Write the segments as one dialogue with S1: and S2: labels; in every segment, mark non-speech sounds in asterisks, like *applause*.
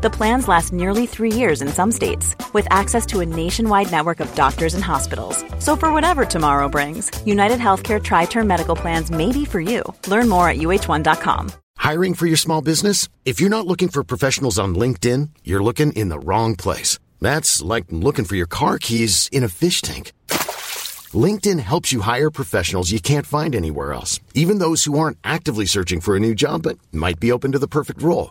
S1: The plans last nearly three years in some states, with access to a nationwide network of doctors and hospitals. So, for whatever tomorrow brings, United Healthcare Tri Term Medical Plans may be for you. Learn more at uh1.com.
S2: Hiring for your small business? If you're not looking for professionals on LinkedIn, you're looking in the wrong place. That's like looking for your car keys in a fish tank. LinkedIn helps you hire professionals you can't find anywhere else, even those who aren't actively searching for a new job but might be open to the perfect role.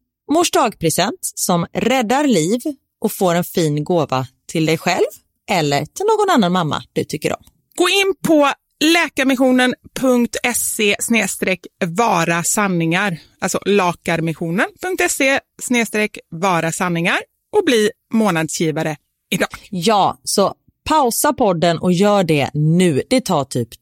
S3: mors dagpresent som räddar liv och får en fin gåva till dig själv eller till någon annan mamma du tycker om.
S4: Gå in på läkarmissionen.se vara sanningar, alltså lakarmissionen.se vara sanningar och bli månadsgivare idag.
S3: Ja, så pausa podden och gör det nu. Det tar typ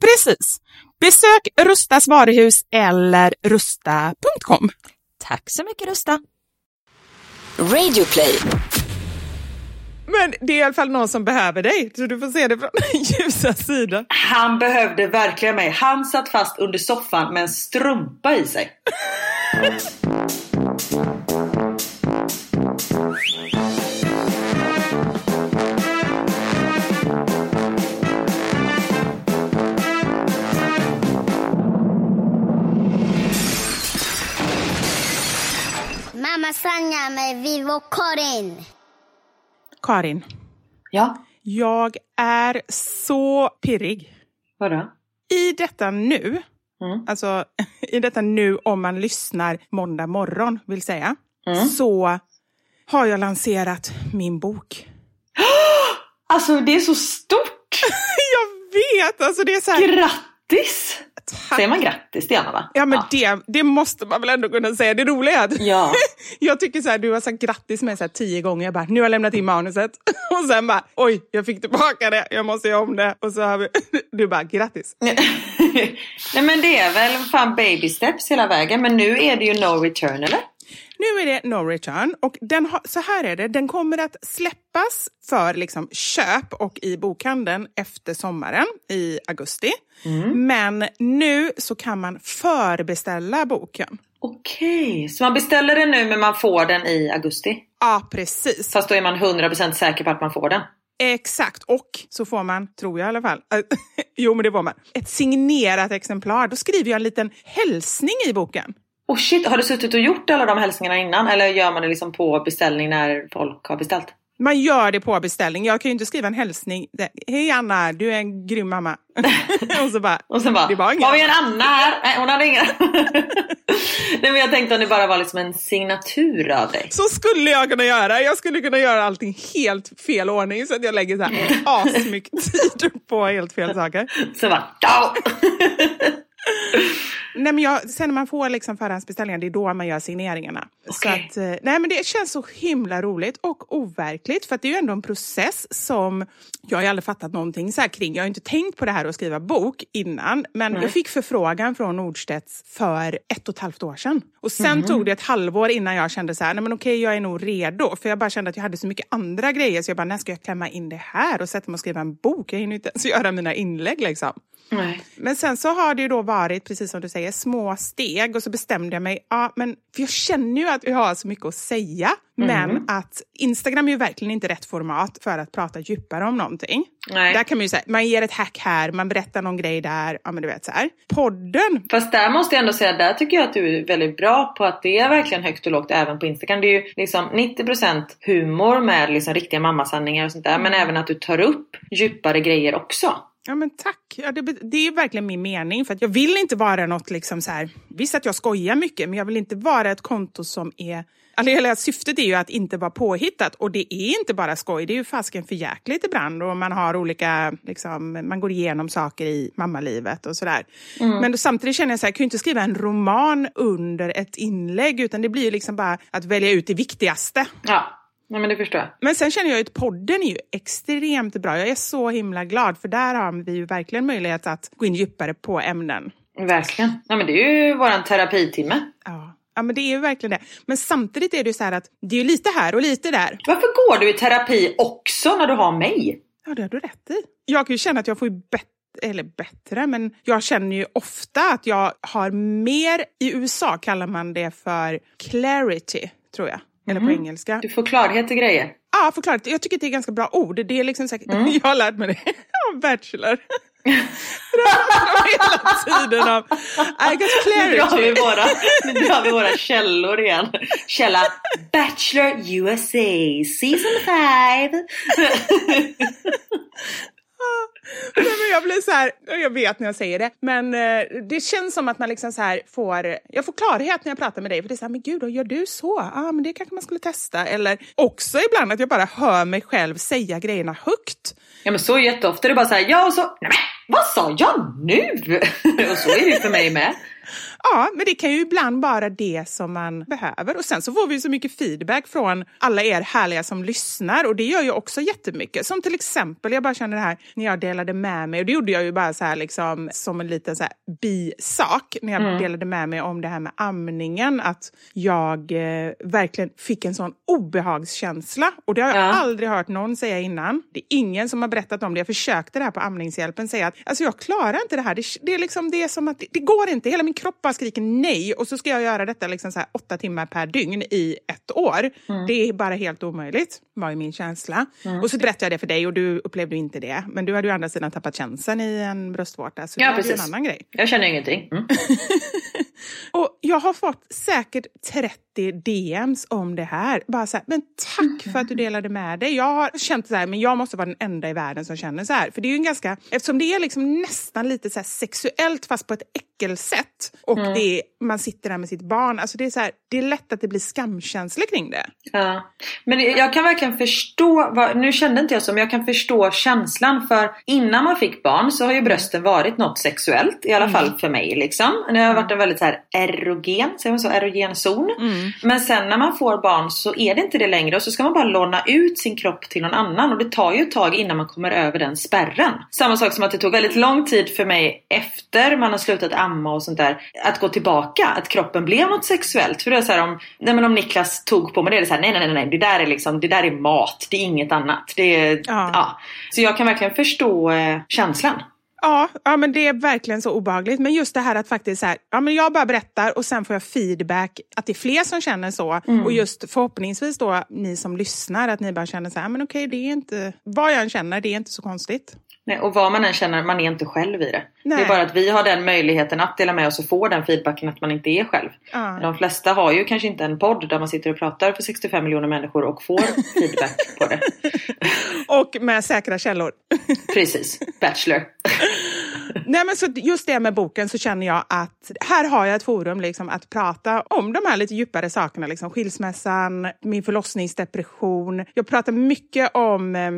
S4: Precis. Besök Rustas varuhus eller rusta.com.
S5: Tack så mycket Rusta.
S6: Radio play.
S4: Men det är i alla fall någon som behöver dig, så du får se det från den ljusa sidan.
S3: Han behövde verkligen mig. Han satt fast under soffan med en strumpa i sig. *laughs*
S7: Sanja med Vivo Karin.
S4: Karin,
S3: Ja,
S4: jag är så pirrig.
S3: vadå?
S4: I detta nu,
S3: Mm.
S4: alltså *laughs* i detta nu om man lyssnar måndag morgon vill säga,
S3: Mm.
S4: så har jag lanserat min bok. *gasps*
S3: Alltså det är så stort! *laughs*
S4: Jag vet, alltså det är så här...
S3: Grattis! Säger man grattis till Anna va?
S4: Ja men Det, det måste man väl ändå kunna säga. Det roliga är att
S3: Ja. *laughs*
S4: jag tycker så här, du har sagt grattis med så här tio gånger. Jag bara, nu har jag lämnat in manuset. *laughs* Och sen bara, oj, jag fick tillbaka det. Jag måste göra om det. Och så har vi, *laughs* du bara, grattis.
S3: Nej men det är väl fan baby steps hela vägen. Men nu är det ju no return eller?
S4: Nu är det No Return och den har, så här är det, den kommer att släppas för liksom köp och i bokhandeln efter sommaren i augusti. Men nu så kan man förbeställa boken.
S3: Okej, så man beställer den nu men man får den i augusti?
S4: Ja, precis.
S3: Fast då är man 100% säker på att man får den?
S4: Exakt, och så får man, tror jag i alla fall, *laughs* jo men det får man, ett signerat exemplar. Då skriver jag en liten hälsning i boken.
S3: Oh shit, har du suttit och gjort alla de hälsningarna innan? Eller gör man det liksom på beställning när folk har beställt?
S4: Man gör det på beställning. Jag kan ju inte skriva en hälsning. Hej Anna, du är en grym mamma. *laughs* och så bara,
S3: Och sen bara,
S4: det var ingen
S3: har vi en Anna här? Nej, hon hade ingen. *laughs* Nej men jag tänkte om det bara var liksom en signatur av dig.
S4: Så skulle jag kunna göra. Jag skulle kunna göra allting helt fel ordning så att jag lägger så här asmycket tid på helt fel saker.
S3: Så bara. *laughs*
S4: Nej, men jag, sen när man får liksom förhandsbeställningar, det är då man gör signeringarna. Så
S3: Okej.
S4: att, eh, nej, men det känns så himla roligt och overkligt. För det är ju ändå en process som jag har aldrig fattat någonting så här kring. Jag har inte tänkt på det här att skriva bok innan. Men jag fick förfrågan från Nordstedts för ett och ett halvt år sedan. Och sen tog det ett halvår innan jag kände så här, nej men okej jag är nog redo. För jag bara kände att jag hade så mycket andra grejer. Så jag bara, när ska jag klämma in det här och sätta mig och skriva en bok? Jag hinner inte ens *laughs* göra mina inlägg liksom.
S3: Nej.
S4: Men sen så har det ju då varit, precis som du säger, små steg och så bestämde jag mig, ja men för jag känner ju att jag har så mycket att säga, men att Instagram är ju verkligen inte rätt format för att prata djupare om någonting.
S3: Nej.
S4: Där kan man ju säga, man ger ett hack här, man berättar någon grej där, ja men du vet så här. Podden,
S3: Fast där måste jag ändå säga, där tycker jag att du är väldigt bra på att det är verkligen högt och lågt även på Instagram. Det är ju liksom 90% humor med liksom riktiga mammasanningar och sånt där. Men även att du tar upp djupare grejer också.
S4: Ja men tack. Ja, det, det är verkligen min mening. För jag vill inte vara något liksom så här. Visst att jag skojar mycket men jag vill inte vara ett konto som är Alltså, hela syftet är ju att inte vara påhittat och det är inte bara skoj, det är ju fasken för jäkligt ibland och man har olika, liksom, man går igenom saker i mammalivet och sådär. Men då, samtidigt känner jag så här, jag kan ju inte skriva en roman under ett inlägg utan det blir ju liksom bara att välja ut det viktigaste.
S3: Ja, Nej, men det förstår jag.
S4: Men sen känner jag att podden är ju extremt bra. Jag är så himla glad för där har vi ju verkligen möjlighet att gå in djupare på ämnen.
S3: Verkligen. Ja, men det är ju våran terapitimme.
S4: Ja. Ja men det är ju verkligen det. Men samtidigt är det ju så här att det är ju lite här och lite där.
S3: Varför går du i terapi också när du har mig?
S4: Ja det har du rätt i. Jag kan ju känna att jag får ju bättre eller bättre, men jag känner ju ofta att jag har mer, i USA kallar man det för clarity, tror jag. Eller på engelska.
S3: Du får klarhet i grejer.
S4: Ja, förklarat. Jag tycker att det är ganska bra ord. Det är liksom säkert, *laughs* Jag har lärt mig det *laughs* av Bachelor. hela tiden om I got
S3: Nu drar vi
S4: clarity.
S3: våra, nu drar vi våra källor igen. Källa Bachelor USA Season 5. *laughs* *laughs*
S4: Jag blir så här, jag vet när jag säger det, men eh, det känns som att man liksom så här får, jag får klarhet när jag pratar med dig. För det är så här, men gud, då gör du så? Ja, ah, men det kanske man skulle testa. Eller också ibland att jag bara hör mig själv säga grejerna högt.
S3: Ja men så är jätteofta. Det är bara så här, ja och så, nej men vad sa jag nu? *laughs* och så är det ju för mig med.
S4: Ja, men det kan ju ibland vara det som man behöver. Och sen så får vi så mycket feedback från alla er härliga som lyssnar och det gör ju också jättemycket. Som till exempel, jag bara känner det här när jag delade med mig och det gjorde jag ju bara så här liksom som en liten så här bisak när jag delade med mig om det här med amningen. Att jag eh, verkligen fick en sån obehagskänsla och det har jag
S3: Ja.
S4: aldrig hört någon säga innan. Det är ingen som har berättat om det. Jag försökte det här på amningshjälpen säga att alltså jag klarar inte det här. Det, det är liksom det är som att det, det går inte. Hela min kropp bara skriker nej och så ska jag göra detta liksom så här åtta timmar per dygn i ett år. Det är bara helt omöjligt, var ju min känsla. Och så berättade jag det för dig och du upplevde inte det. Men du hade ju å andra sidan tappat känseln i en bröstvårta. Så
S3: Ja,
S4: det ju en
S3: precis.
S4: annan grej.
S3: Jag känner ingenting. Mm. *laughs*
S4: Och jag har fått säkert 30 DMs om det här. Bara så här, men tack för att du delade med dig. Jag har känt så här, men jag måste vara den enda i världen som känner så här. För det är ju en ganska, eftersom det är liksom nästan lite så sexuellt fast på ett äckelsätt. Och det är, man sitter där med sitt barn. Alltså det är så här, det är lätt att det blir skamkänsla kring det.
S3: Ja. Men jag kan verkligen förstå, vad, nu kände inte jag så, men jag kan förstå känslan för innan man fick barn så har ju brösten varit något sexuellt, i alla fall för mig liksom. Det har varit en väldigt så här erogen, säger man så, erogen zon. Men sen när man får barn så är det inte det längre och så ska man bara låna ut sin kropp till någon annan och det tar ju ett tag innan man kommer över den spärren. Samma sak som att det tog väldigt lång tid för mig efter man har slutat amma och sånt där att gå tillbaka, att kroppen blev något sexuellt. För det är så här om, nej men om Niklas tog på mig det, är det så här, nej nej nej nej, det där är liksom, det där är mat, det är inget annat. Det är,
S4: Ja.
S3: ja. Så jag kan verkligen förstå eh, känslan.
S4: Ja, ja, men det är verkligen så obehagligt. Men just det här att faktiskt så här, ja, men jag bara berättar och sen får jag feedback att det är fler som känner så. Och just förhoppningsvis då ni som lyssnar att ni bara känner så här, men okej, det är inte, vad jag än känner, det är inte så konstigt.
S3: Nej, och vad man än känner, man är inte själv i det. Det
S4: Nej.
S3: är bara att vi har den möjligheten att dela med oss och få den feedbacken att man inte är själv.
S4: Ja.
S3: De flesta har ju kanske inte en podd där man sitter och pratar för 65 miljoner människor och får *laughs* feedback på det.
S4: Och med säkra källor.
S3: Precis, Bachelor. *laughs* *laughs*
S4: Nej, men så just det med boken så känner jag att här har jag ett forum liksom, att prata om de här lite djupare sakerna. Liksom, skilsmässan, min förlossningsdepression. Jag pratar mycket om eh,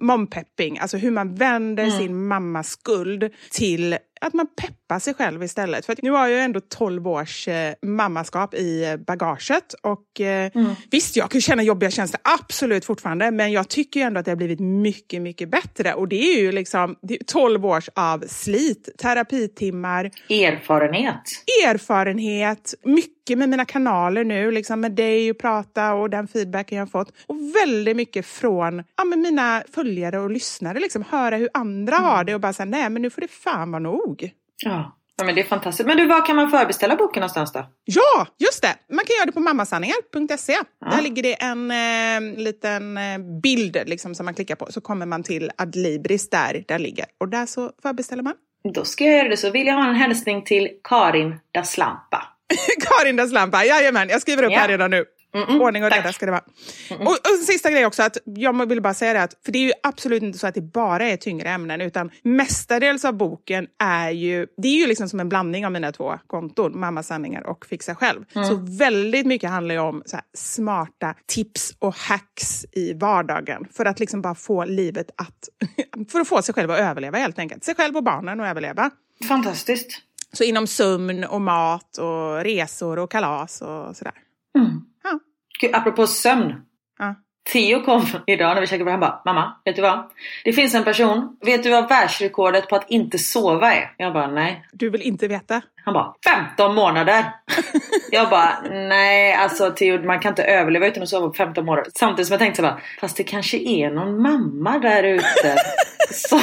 S4: mompepping, alltså hur man vänder sin mammas skuld till att man peppar sig själv istället. För nu har jag ju ändå 12 års eh, mammaskap i bagaget. Och eh, Visst, jag kan känna jobbiga känslor, absolut fortfarande. Men jag tycker ändå att det har blivit mycket, mycket bättre. Och det är ju liksom är 12 års av slit, terapitimmar,
S3: Erfarenhet.
S4: erfarenhet, mycket med mina kanaler nu, liksom med dig och prata och den feedbacken jag har fått. Och väldigt mycket från ja, mina följare och lyssnare, liksom, höra hur andra har det och bara säga nej men nu får det fan vara nog.
S3: Ja. ja, men det är fantastiskt. Men du, var kan man förbeställa boken någonstans då?
S4: Ja, just det! Man kan göra det på mammasanningar.se. Där ligger det en eh, liten eh, bild liksom, som man klickar på så kommer man till Adlibris där där ligger. Och där så förbeställer man.
S3: Då ska jag göra det så. Vill jag ha en hälsning till Karin da Slampa. *laughs*
S4: Karin das Lampa, jajamän, jag skriver upp
S3: Ja.
S4: här redan nu. Ordning och reda ska det vara. Och, och sista grej också, att jag vill bara säga det att, för det är ju absolut inte så att det bara är tyngre ämnen, utan mestadels av boken är ju, det är ju liksom som en blandning av mina två konton, Mamma sanningar och Fixa själv. Så väldigt mycket handlar ju om så här, smarta tips och hacks i vardagen för att liksom bara få livet att, *laughs* för att få sig själv att överleva helt enkelt. Sig själv och barnen att överleva.
S3: Fantastiskt.
S4: Så inom sömn och mat och resor och kalas och sådär. Ja.
S3: Gud, apropå sömn.
S4: Ja.
S3: Theo kom idag när vi käkade på han bara Mamma, vet du vad? Det finns en person. Vet du vad världsrekordet på att inte sova är? Jag bara nej.
S4: Du vill inte veta?
S3: Han bara 15 månader. *laughs* jag bara nej alltså Theo man kan inte överleva utan att sova på 15 månader. Samtidigt som jag tänkte så bara fast det kanske är någon mamma där ute. *laughs* så,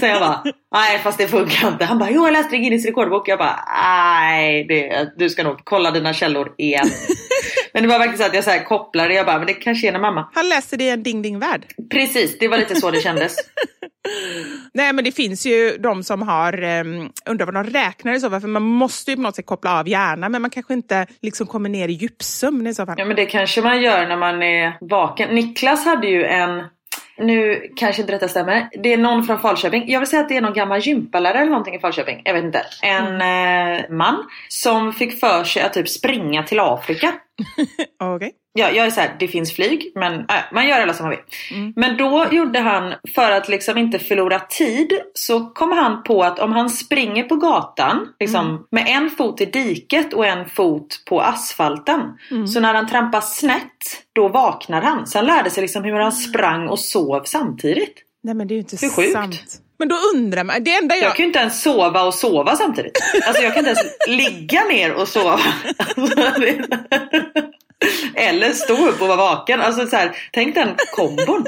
S3: så jag bara nej fast det funkar inte. Han bara jo jag läste Guinness rekordbok. Jag bara nej du ska nog kolla dina källor igen. *laughs* men det var verkligen så att jag så här kopplade. Jag bara men det kanske är någon mamma.
S4: Han läser det i en ding-ding-värld.
S3: Precis det var lite så det kändes. *laughs*
S4: Nej, men det finns ju de som har, um, undrar vad de räknar i så fall, för man måste ju på något sätt koppla av hjärnan, men man kanske inte liksom kommer ner i djupsömn i så fall.
S3: Ja men det kanske man gör när man är vaken. Niklas hade ju en nu kanske inte detta stämmer. Det är någon från Falköping. Jag vill säga att det är någon gammal gympalärare eller någonting i Falköping. Jag vet inte. En eh, man som fick för sig att typ springa till Afrika. *laughs*
S4: Okej.
S3: Ja, jag är så här, det finns flyg men äh, man gör alla som man vill. Men då gjorde han, för att liksom inte förlora tid, så kom han på att om han springer på gatan liksom, med en fot i diket och en fot på asfalten. Så när han trampar snett, då vaknar han. Så han lärde sig liksom hur han sprang och sov samtidigt.
S4: Nej, men det är ju inte
S3: Hur sjukt.
S4: sant. Men då undrar man, det enda jag...
S3: Jag kan ju inte ens sova och sova samtidigt. Alltså jag kan inte ens ligga ner och sova. Eller stå upp och vara vaken. Alltså så här, tänk den kombon.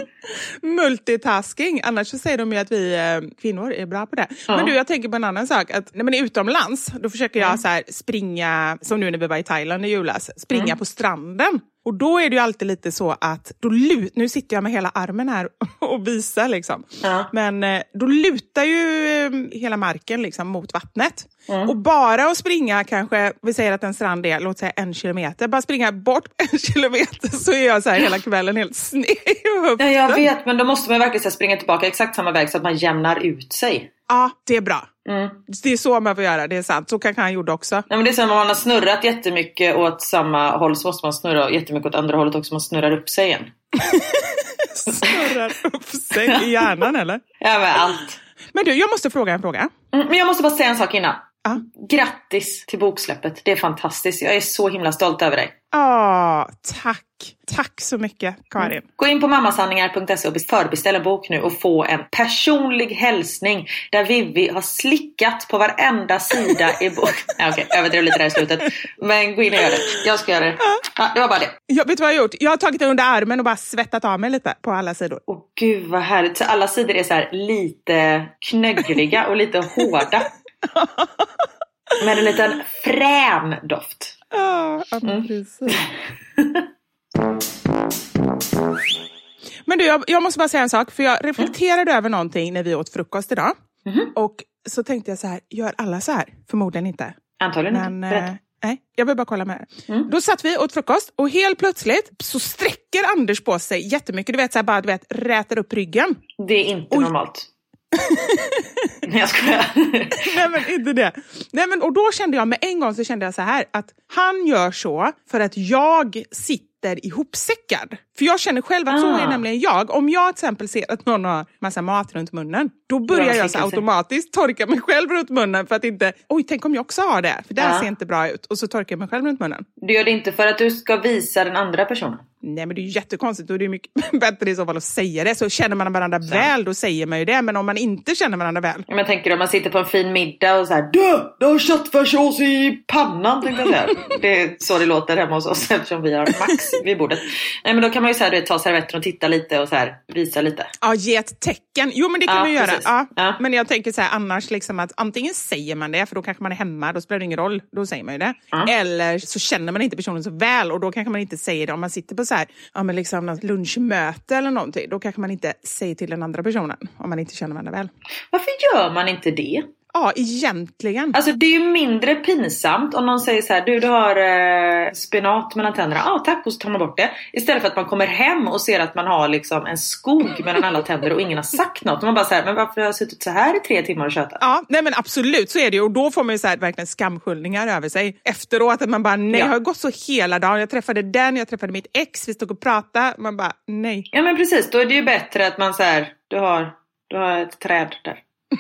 S4: Multitasking, annars så säger de ju att vi eh, kvinnor är bra på det. Men du, jag tänker på en annan sak. Att när man är utomlands, då försöker jag så här, springa, som nu när vi var i Thailand i julas, springa på stranden. Och då är det ju alltid lite så att, då lut, nu sitter jag med hela armen här *laughs* och visar liksom.
S3: Ja.
S4: Men eh, då lutar ju eh, hela marken liksom mot vattnet. Och bara att springa kanske, vi säger att en strand är, låt säga en kilometer, bara springa bort *laughs* en kilometer så är jag så här hela kvällen helt sned i.
S3: Ja, jag vet, men då måste man verkligen springa tillbaka exakt samma väg så att man jämnar ut sig.
S4: Ja, det är bra. Det är så man får göra, det är sant. Så kanske han gjorde också.
S3: Nej, men det är som om man har snurrat jättemycket åt samma håll så måste man snurra jättemycket åt andra hållet också. Man snurrar upp sig igen. *laughs*
S4: Snurrar upp sig i hjärnan eller? *laughs*
S3: Ja, men allt.
S4: Men du, jag måste fråga en fråga.
S3: Mm, men jag måste bara säga en sak innan.
S4: Ja.
S3: Grattis till boksläppet. Det är fantastiskt. Jag är så himla stolt över dig.
S4: Ah, tack. Tack så mycket, Karin.
S3: Gå in på mammasanningar.se och förbeställ en bok nu och få en personlig hälsning där Vivi har slickat på varenda sida i boken. *laughs* Ja, Okej, jag överdrev lite där i slutet. Men gå in och gör det. Jag ska göra det. Ja, det var bara det.
S4: Jag vet vad jag har gjort? Jag har tagit den under armen och bara svettat av mig lite på alla sidor.
S3: Åh gud vad härligt. Så alla sidor är så lite knöggliga och lite hårda. *laughs* Med en liten frän doft.
S4: Ja, men precis. *laughs* Men du, jag, jag måste bara säga en sak. För jag reflekterade över någonting när vi åt frukost idag. Och så tänkte jag så här, gör alla så här? Förmodligen inte.
S3: Antagligen
S4: Men,
S3: inte.
S4: Eh, nej, jag vill bara kolla med er. Då satt vi och åt frukost och helt plötsligt så sträcker Anders på sig jättemycket. Du vet, så här, bara du vet, rätar upp ryggen.
S3: Det är inte
S4: Oj.
S3: normalt. *laughs* Nej jag skojar. *laughs*
S4: Nej men inte det. Nej men och då kände jag med en gång så kände jag så här att han gör så för att jag sitter ihopsäckad. För jag känner själv att så
S3: Ah.
S4: är nämligen jag. Om jag till exempel ser att någon har massa mat runt munnen, då börjar jag så automatiskt torka mig själv runt munnen för att inte, oj tänk om jag också har det, för det här
S3: Ja.
S4: ser inte bra ut. Och så torkar jag mig själv runt munnen.
S3: Du gör det inte för att du ska visa den andra personen.
S4: Nej men det är ju jättekonstigt och det är mycket *laughs* bättre i så fall att säga det. Så känner man varandra väl, då säger man ju det. Men om man inte känner varandra väl,
S3: Men jag tänker om man sitter på en fin middag och så här Du! Du har köttfärssås i pannan tänkte jag säga. *laughs* Det är så det låter hemma hos oss eftersom vi har Max *laughs* vid bordet. Nej men då kan man ju så här, vet, ta servetten och titta lite och så här, visa lite.
S4: Ja, ge ett tecken. Jo, men det kan
S3: Ja,
S4: man göra. Ja.
S3: Ja.
S4: Men jag tänker så här, annars liksom att antingen säger man det, för då kanske man är hemma, då spelar det ingen roll, då säger man ju det. Eller så känner man inte personen så väl och då kanske man inte säger det. Om man sitter på så här, ja, men liksom något lunchmöte eller någonting, då kanske man inte säger till den andra personen om man inte känner varandra väl.
S3: Varför gör man inte det?
S4: Ja, egentligen.
S3: Alltså det är ju mindre pinsamt om någon säger så här, du du har eh, spenat mellan tänderna. Ja ah, tack och så tar man bort det. Istället för att man kommer hem och ser att man har liksom en skog mellan alla tänder och ingen har sagt något. Och man bara säger, men varför har jag suttit så här i tre timmar och tjötat?
S4: Ja, nej men absolut så är det ju. Och då får man ju så här, verkligen skamskyllningar över sig efteråt. Att man bara, nej
S3: Ja.
S4: jag har gått så hela dagen. Jag träffade den, jag träffade mitt ex, vi stod och pratade. Man bara, nej.
S3: Ja men precis, då är det ju bättre att man säger, du har, du har ett träd där. *laughs*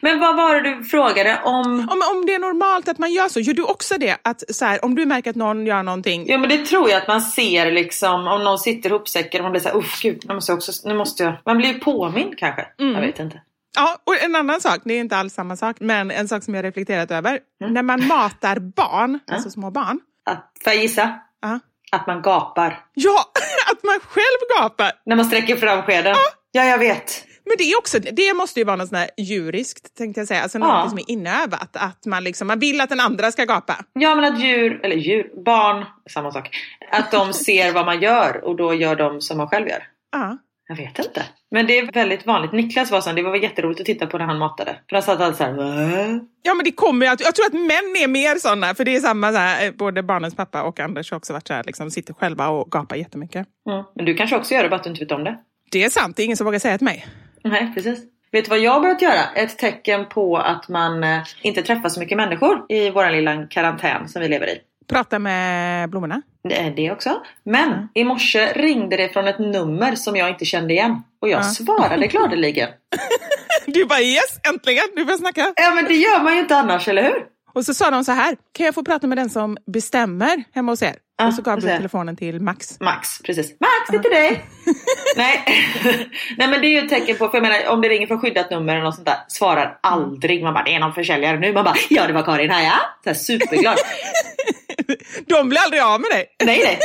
S3: men vad var det du frågade om?
S4: Om, om det är normalt att man gör så, gör du också det? Att så här, om du märker att någon gör någonting,
S3: Ja men det tror jag att man ser liksom om någon sitter ihopsäckad och man blir såhär, uff gud, nu måste jag också, nu måste jag. Man blir ju påmind kanske. Jag vet inte.
S4: Ja, och en annan sak, det är inte alls samma sak, men en sak som jag reflekterat över. När man matar barn, alltså små barn.
S3: Att, får jag gissa?
S4: Ja.
S3: Att man gapar.
S4: ja, *laughs* att man själv gapar.
S3: När man sträcker fram skeden. Ja, jag vet.
S4: Men det är också, det måste ju vara något sånt här djuriskt, tänkte jag säga. Alltså
S3: Ja.
S4: något som är inövat. Att man, liksom, man vill att den andra ska gapa.
S3: Ja men att djur, eller djur, barn, samma sak. Att de ser vad man gör och då gör de som man själv gör.
S4: Ja.
S3: Jag vet inte. Men det är väldigt vanligt. Niklas var sån, det var jätteroligt att titta på när han matade. För han satt alltid såhär?
S4: Ja men det kommer ju att, jag tror att män är mer sådana, för det är samma så här, eh, både barnens pappa och Anders har också varit så här, liksom sitter själva och gapar jättemycket.
S3: mm. Men du kanske också gör det, bara att du inte vet om det.
S4: Det är sant, det är ingen som vågar säga till mig.
S3: Nej, precis. Vet du vad jag har börjat göra? Ett tecken på att man eh, inte träffar så mycket människor i vår lilla karantän som vi lever i.
S4: Prata med blommorna.
S3: Det är det också. Men i morse ringde det från ett nummer som jag inte kände igen. Och jag svarade *laughs* gladeligen.
S4: Du bara yes, äntligen, du får snacka.
S3: Ja men det gör man ju inte annars, eller hur?
S4: Och så sa de så här, kan jag få prata med den som bestämmer hemma hos er?
S3: Ja,
S4: och så gav du telefonen till Max.
S3: Max, precis. Max, det är till dig! *laughs* Nej. *laughs* Nej men det är ju ett tecken på, för jag menar om det ringer från skyddat nummer eller något sånt där, svarar aldrig. Man bara, det är någon försäljare nu. Man bara, ja det var Karin här ja. Så här, superglad. *laughs*
S4: De blir aldrig av med dig.
S3: Nej nej.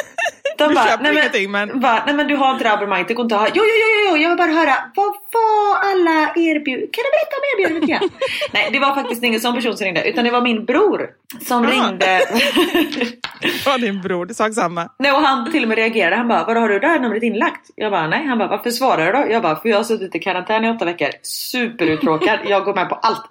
S3: De
S4: Du
S3: bara,
S4: köper
S3: nej, men,
S4: ingenting, men-
S3: bara, nej men du har inte abonnemang, det går inte att ha. Jo, jo, jo, jo, jag vill bara höra, vad var alla erbjud? Kan du berätta om erbjudandet igen? *laughs* nej, det var faktiskt ingen sån person som ringde, utan det var min bror som
S4: Ja.
S3: ringde. *laughs*
S4: Ja, din bror, det sak samma.
S3: nej, och han till och med reagerade, han bara, vadå har du det här numret inlagt? Jag bara, nej. Han bara, varför svarar du då? Jag bara, för jag har suttit i karantän i åtta veckor, superuttråkad, jag går med på allt.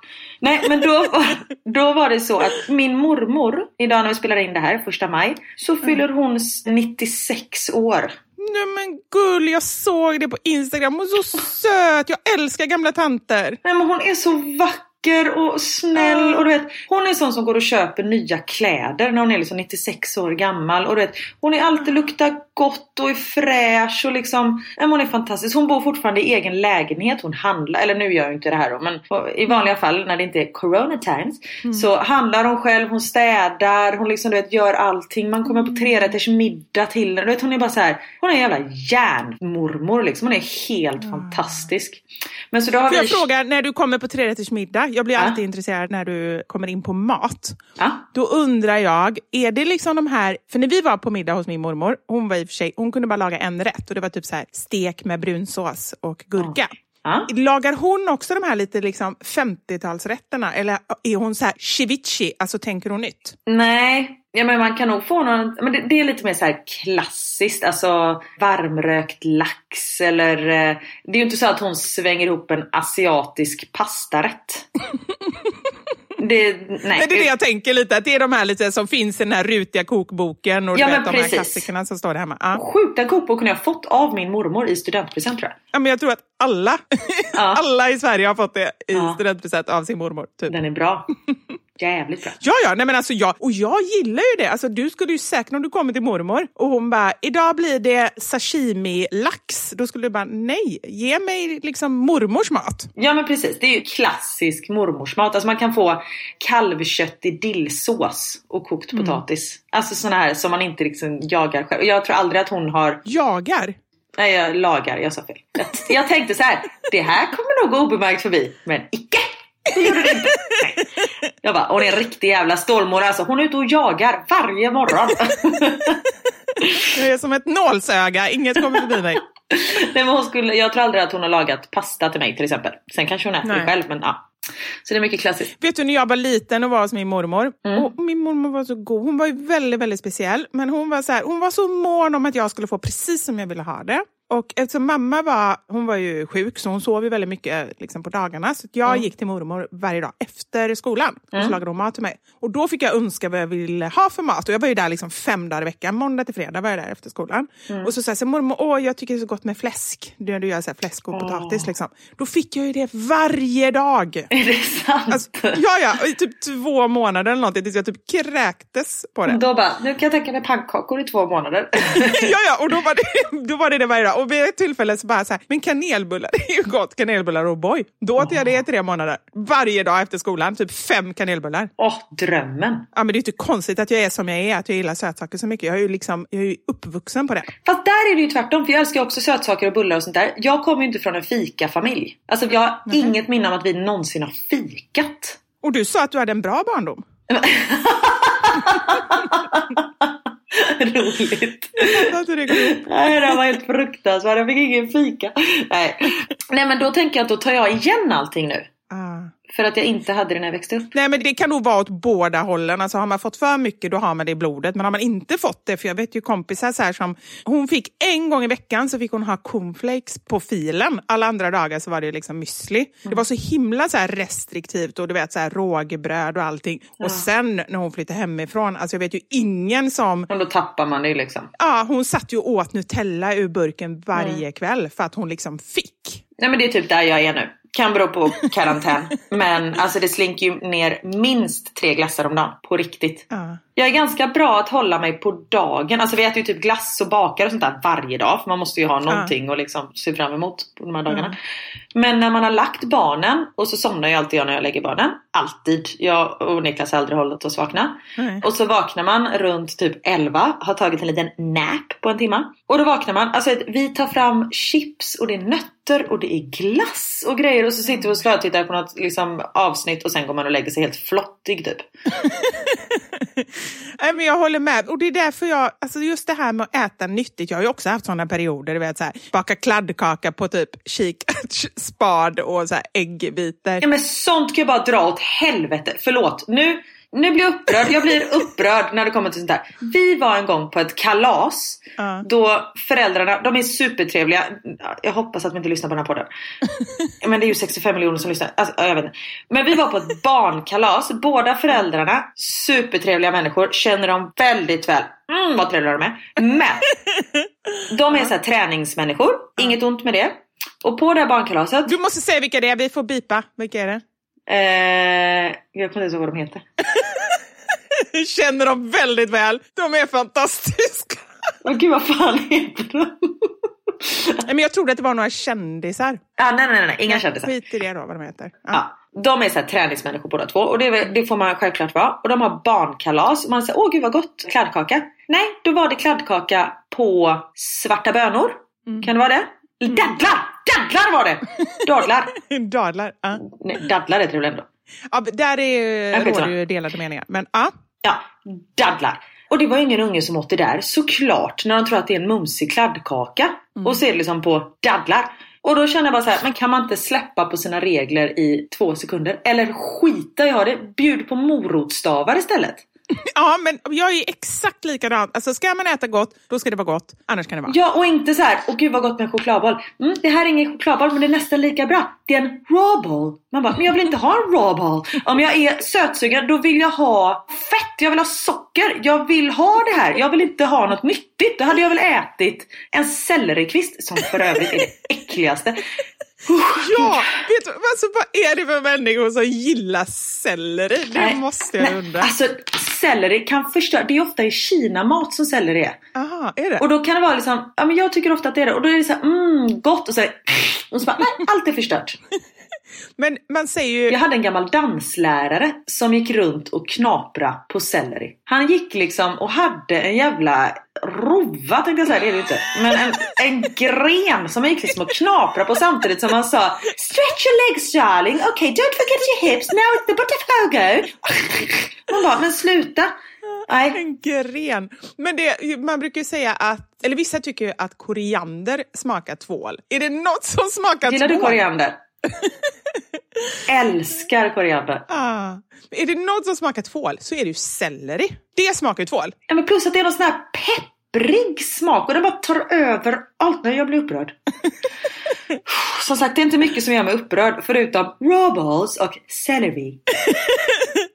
S3: Nej, men då, var- då var det så att min mormor, idag när vi spelar in det här, första maj, så fyller hon s- 96 år.
S4: Nej men gull, jag såg det på Instagram. Hon är så *laughs* söt. Jag älskar gamla tanter.
S3: Nej men hon är så vacker och snäll och du vet Hon är sån som går och köper nya kläder när hon är liksom 96 år gammal och du vet Hon är alltid luktar gott och är fräsch och liksom men Hon är fantastisk. Hon bor fortfarande i egen lägenhet. Hon handlar, eller nu gör jag inte det här då men i vanliga fall när det inte är corona times så handlar hon själv, hon städar, hon liksom du vet gör allting. Man kommer på trerätters middag till henne. Du vet hon är bara så här. Hon är en jävla järnmormor liksom. Hon är helt fantastisk. Men så då har
S4: Får
S3: vi...
S4: jag fråga, när du kommer på trerätters middag, jag blir
S3: Ja.
S4: alltid intresserad när du kommer in på mat.
S3: Ja.
S4: Då undrar jag, är det liksom de här, för när vi var på middag hos min mormor, hon var i och för sig, hon kunde bara laga en rätt och det var typ så här stek med brunsås och gurka.
S3: Ja.
S4: Lagar hon också de här lite liksom 50-talsrätterna eller är hon så här ceviche, alltså tänker hon nytt?
S3: Nej, ja, men man kan nog få någon, men det, det är lite mer så här klassiskt, alltså varmrökt lax eller eh, det är ju inte så att hon svänger ihop en asiatisk pastarätt. *laughs* Det, nej.
S4: Men det är det jag tänker lite, att det är de här lite som finns i den här rutiga kokboken och
S3: Ja,
S4: vet, de här klassikerna som står där hemma. Ja.
S3: Sjukt, den kokboken har jag fått av min mormor i studentpresent tror jag.
S4: Ja, men jag tror att alla,
S3: Ja. *laughs*
S4: alla i Sverige har fått det i
S3: Ja.
S4: studentpresent av sin mormor. Typ.
S3: Den är bra. *laughs* Jävligt bra.
S4: Ja, ja, nej men alltså jag, och jag gillar ju det. Alltså du skulle ju säkert om du kommer till mormor och hon bara, idag blir det sashimi-lax. Då skulle du bara, nej, ge mig liksom mormors mat.
S3: Ja men precis, det är ju klassisk mormorsmat. Alltså man kan få kalvkött i dillsås och kokt
S4: Mm.
S3: potatis. Alltså sådana här som man inte liksom jagar själv. Jag tror aldrig att hon har...
S4: Jagar?
S3: Nej jag lagar, jag sa fel. Jag, jag tänkte så här, det här kommer nog gå obemärkt förbi. Men icke! Det gjorde det inte. Nej. Jag bara, hon är en riktig jävla stålmor alltså. Hon är ute och jagar varje morgon. *laughs*
S4: Det är som ett nålsöga, inget kommer förbi mig.
S3: Nej, men hon skulle, jag tror aldrig att hon har lagat pasta till mig till exempel. Sen kanske hon äter det
S4: Nej.
S3: själv men ja. Så det är mycket klassiskt.
S4: Vet du när jag var liten och var hos min mormor.
S3: Mm.
S4: Och min mormor var så god. Hon var ju väldigt, väldigt speciell. Men hon var, så här, hon var så mån om att jag skulle få precis som jag ville ha det. Och eftersom mamma var, hon var ju sjuk så hon sov ju väldigt mycket liksom, på dagarna. Så jag
S3: Mm.
S4: gick till mormor varje dag efter skolan. Och så lagade hon mat till mig. Och då fick jag önska vad jag ville ha för mat. Och jag var ju där liksom fem dagar i veckan. Måndag till fredag var jag där efter skolan.
S3: Mm.
S4: Och så sa mormor, åh jag tycker det är så gott med fläsk. Du, du gör så här, fläsk och potatis liksom. Då fick jag ju det varje dag. *laughs*
S3: Är det sant?
S4: Alltså, ja, ja, i typ två månader eller någonting tills jag typ kräktes på det.
S3: Då bara, nu kan jag tänka mig pannkakor i två månader. *laughs*
S4: ja, ja, och då var, det, då var det det varje dag. Och vid ett tillfälle så bara så här, men kanelbullar, *laughs* det är ju gott, kanelbullar och boy. Då åt jag det i tre månader. Varje dag efter skolan, typ fem kanelbullar.
S3: Åh, drömmen.
S4: Ja, men det är ju inte konstigt att jag är som jag är, att jag gillar sötsaker så mycket. Jag är ju, liksom, jag är ju uppvuxen på det.
S3: Fast där är det ju tvärtom, för jag älskar också sötsaker och bullar och sånt där. Jag kommer ju inte från en fikafamilj. Alltså jag har inget minne om att vi någonsin har fikat.
S4: Och du sa att du hade en bra barndom. *laughs* *laughs*
S3: Roligt.
S4: Jag inte det går.
S3: Nej, det var helt fruktansvärt. Jag fick ingen fika. Nej. Nej, men då tänker jag att då tar jag igen allting nu.
S4: Ah.
S3: För att jag inte hade det när jag växte upp.
S4: Nej men det kan nog vara åt båda hållen. Alltså har man fått för mycket då har man det i blodet. Men har man inte fått det, för jag vet ju kompisar så här som hon fick en gång i veckan så fick hon ha cornflakes på filen. Alla andra dagar så var det liksom müsli. Det var så himla så här restriktivt och du vet så här rågbröd och allting. Och sen när hon flyttade hemifrån, alltså jag vet ju ingen som
S3: Men då tappar man det liksom.
S4: Ja, hon satt ju och åt Nutella ur burken varje kväll för att hon liksom fick.
S3: Nej men det är typ där jag är nu. Kan bero på karantän. *laughs* Men alltså det slinker ju ner minst tre glassar om dagen. På riktigt.
S4: Ja.
S3: Jag är ganska bra att hålla mig på dagen. Alltså vi äter ju typ glass och bakar och sånt där varje dag. För man måste ju ha någonting att liksom se fram emot på de här dagarna. Men när man har lagt barnen och så somnar ju alltid jag när jag lägger barnen. Alltid. Jag och Niklas har aldrig hållit oss vakna.
S4: Nej.
S3: Och så vaknar man runt typ 11. Har tagit en liten nap på en timme. Och då vaknar man. Alltså vi tar fram chips och det är nötter och det är glass och grejer. Och så sitter vi och slötittar på något liksom, avsnitt och sen går man och lägger sig helt flottig typ. *laughs* *laughs*
S4: Nej, men jag håller med. Och det är därför jag, alltså just det här med att äta nyttigt. Jag har ju också haft sådana perioder, du vet så här, baka kladdkaka på typ kikärtsspad *laughs* och så här äggbitar.
S3: Ja men sånt kan jag bara dra åt helvete. Förlåt. Nu, nu blir jag upprörd. Jag blir upprörd när det kommer till sånt här. Vi var en gång på ett kalas.
S4: Ja.
S3: Då föräldrarna, de är supertrevliga. Jag hoppas att vi inte lyssnar på den här podden. *laughs* Men det är ju 65 miljoner som lyssnar. Alltså, ja, jag vet inte. Men vi var på ett barnkalas. Båda föräldrarna, supertrevliga människor. Känner dem väldigt väl. Mm, vad trevliga de är. Men de är så här träningsmänniskor. Inget ont med det. Och på det här barnkalaset.
S4: Du måste säga vilka det är, vi får bipa. Vilka är det?
S3: Eh, jag kommer inte ihåg vad de heter. *laughs*
S4: Känner dem väldigt väl. De är fantastiska. *laughs*
S3: Åh gud vad fan heter de?
S4: Men jag trodde att det var några kändisar.
S3: ah, nej, nej, nej, inga kändisar.
S4: Skit i det då, vad de heter. Ja.
S3: Ja, de är så här träningsmänniskor båda två och det, det får man självklart vara. Och de har barnkalas och man säger åh gud vad gott, kladdkaka. Nej, då var det kladdkaka på svarta bönor. Kan det vara det? Dadlar! Dadlar var det! Dadlar! *laughs*
S4: Dadlar. Ja.
S3: Nej, dadlar heter det väl ändå?
S4: Ja, där är, råder ju delade meningar. Men ja.
S3: Ja, dadlar. Och det var ingen unge som åt det där såklart när de tror att det är en mumsig kladdkaka. Och så är det liksom på dadlar. Och då känner jag bara så här, men kan man inte släppa på sina regler i två sekunder? Eller skita i det, bjud på morotstavar istället. *laughs*
S4: Ja, men jag är exakt likadan. Alltså, ska man äta gott, då ska det vara gott. Annars kan det vara.
S3: Ja, och inte så här, åh gud vad gott med en chokladboll. Mm, det här är ingen chokladboll, men det är nästan lika bra. Det är en raw ball. Man bara, men jag vill inte ha en raw ball. Om jag är sötsugen, då vill jag ha fett. Jag vill ha socker. Jag vill ha det här. Jag vill inte ha något nyttigt. Då hade jag väl ätit en sellerikvist, som för övrigt är det äckligaste. *laughs*
S4: Ja, vet du, alltså, vad är det för människor som gillar selleri? Det
S3: Nej,
S4: måste jag
S3: nej,
S4: undra.
S3: Alltså selleri kan förstöra. Det är ofta i Kina-mat som selleri är.
S4: Aha, är det?
S3: Och då kan det vara liksom, ja men jag tycker ofta att det är det. Och då är det så här, mm gott. Och så, här, *sniffs* och så bara, nej allt är förstört.
S4: Men man säger ju...
S3: Jag hade en gammal danslärare som gick runt och knapra på selleri. Han gick liksom och hade en jävla rova tänkte jag säga, det är det inte. Men en, en gren som han gick liksom och knapra på samtidigt som han sa Stretch your legs darling, okay don't forget your hips, now it's the butterpogo. Man bara, men sluta. Nej.
S4: En gren. Men det, man brukar ju säga att, eller vissa tycker ju att koriander smakar tvål. Är det något som smakar
S3: Gillar
S4: tvål?
S3: du koriander? *laughs* Älskar koriander.
S4: Ah. Är det något som smakar tvål så är det ju selleri. Det smakar ju tvål.
S3: Ja, men plus att det är någon sån här pepprig smak och den bara tar över allt. Nej, jag blir upprörd. *laughs* Som sagt, det är inte mycket som gör mig upprörd förutom raw balls och selleri. *laughs*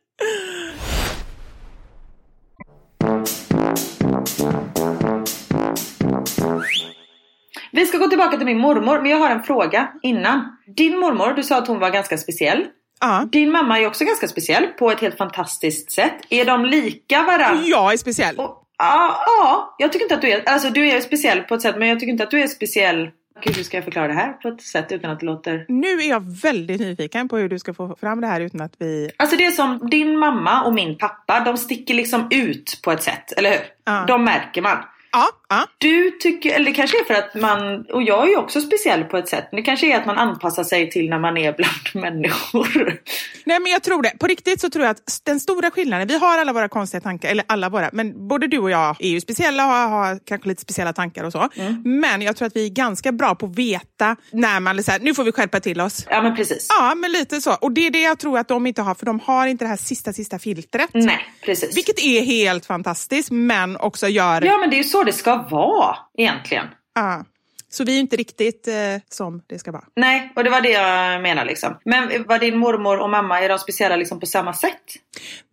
S3: Vi ska gå tillbaka till min mormor, men jag har en fråga innan. Din mormor, du sa att hon var ganska speciell.
S4: Ja.
S3: Din mamma är också ganska speciell på ett helt fantastiskt sätt. Är de lika varandra?
S4: Jag är speciell.
S3: Ja, ja, jag tycker inte att du är... Alltså du är speciell på ett sätt, men jag tycker inte att du är speciell... Gud, hur ska jag förklara det här på ett sätt utan att det låter...
S4: Nu är jag väldigt nyfiken på hur du ska få fram det här utan att vi...
S3: Alltså det är som din mamma och min pappa, de sticker liksom ut på ett sätt, eller hur?
S4: Ja.
S3: De märker man.
S4: Ja, ja.
S3: Du tycker, eller det kanske är för att man, och jag är ju också speciell på ett sätt, men det kanske är att man anpassar sig till när man är bland *laughs* människor.
S4: Nej men jag tror det. På riktigt så tror jag att den stora skillnaden, vi har alla våra konstiga tankar, eller alla våra, men både du och jag är ju speciella och har, kanske lite speciella tankar och så. Men jag tror att vi är ganska bra på att veta när man här, nu får vi skärpa till oss.
S3: Ja men precis.
S4: Ja, men lite så. Och det är det jag tror att de inte har, för de har inte det här sista, sista filtret.
S3: Nej, precis.
S4: Vilket är helt fantastiskt, men också gör...
S3: Ja men det är så det ska vara egentligen.
S4: Ja. Så vi är inte riktigt eh, som det ska vara.
S3: Nej, och det var det jag menar liksom. Men var din mormor och mamma, är de speciella liksom på samma sätt?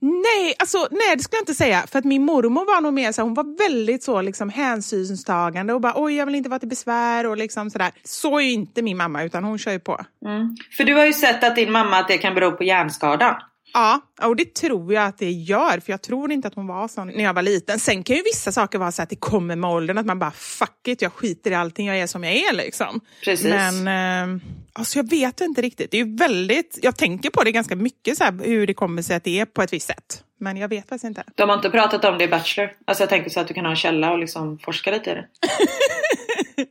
S4: Nej, alltså, nej, det skulle jag inte säga. För att min mormor var nog mer så hon var väldigt så liksom, hänsynstagande och bara oj, jag vill inte vara till besvär och liksom sådär. Så är ju inte min mamma, utan hon kör ju på.
S3: Mm. För du har ju sett att din mamma, att det kan bero på hjärnskada.
S4: Ja, och det tror jag att det gör, för jag tror inte att hon var sån när jag var liten. Sen kan ju vissa saker vara så att det kommer med åldern, att man bara fuck it, jag skiter i allting, jag är som jag är liksom.
S3: Precis.
S4: Men eh, alltså jag vet inte riktigt. Det är väldigt, jag tänker på det ganska mycket, så här, hur det kommer sig att det är på ett visst sätt. Men jag vet faktiskt inte.
S3: De har inte pratat om det i Bachelor. Alltså jag tänker så att du kan ha en källa och liksom forska lite i det. *laughs*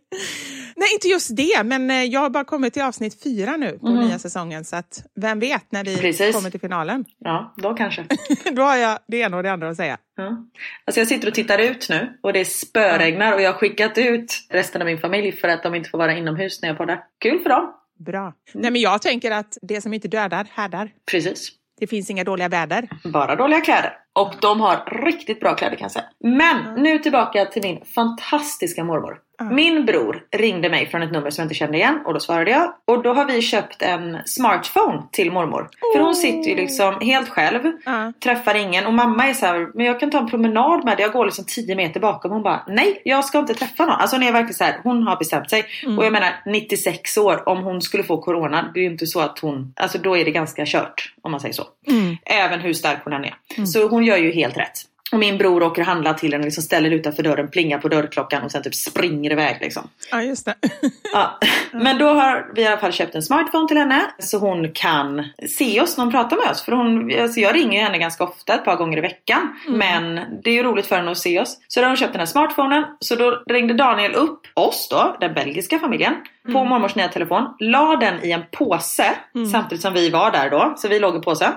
S4: Nej, inte just det, men eh, jag har bara kommit till avsnitt fyra nu på nya säsongen, så att vem vet när vi
S3: Precis.
S4: kommer till finalen.
S3: Ja, då kanske. *laughs*
S4: Då har jag det ena och det andra att säga.
S3: Ja. Alltså jag sitter och tittar ut nu och det spöregnar och jag har skickat ut resten av min familj för att de inte får vara inomhus när jag poddar. Kul för dem.
S4: Bra. Nej, men jag tänker att det som inte dödar härdar.
S3: Precis.
S4: Det finns inga dåliga väder.
S3: Bara dåliga kläder. Och de har riktigt bra kläder kan jag säga. Men nu tillbaka till min fantastiska mormor. Min bror ringde mig från ett nummer som jag inte kände igen och då svarade jag. Och då har vi köpt en smartphone till mormor. För hon sitter ju liksom helt själv,
S4: Ja.
S3: träffar ingen och mamma är så här, men jag kan ta en promenad med dig. Jag går liksom 10 meter bakom. Hon bara, nej jag ska inte träffa någon. Alltså hon är verkligen så här, hon har bestämt sig. Och jag menar 96 år, om hon skulle få corona, det är ju inte så att hon, alltså då är det ganska kört om man säger så. Även hur stark hon än är. Så hon gör ju helt rätt. Och min bror åker och handlar till henne, liksom ställer utanför dörren, plingar på dörrklockan och sen typ springer iväg liksom.
S4: Ja, just det.
S3: Ja. Men då har vi i alla fall köpt en smartphone till henne så hon kan se oss när hon pratar med oss. För hon, alltså jag ringer henne ganska ofta, ett par gånger i veckan. Men det är ju roligt för henne att se oss. Så då har hon köpt den här smartphonen. Så då ringde Daniel upp oss då, den belgiska familjen, på mormors nya telefon. La den i en påse samtidigt som vi var där då. Så vi låg i påse.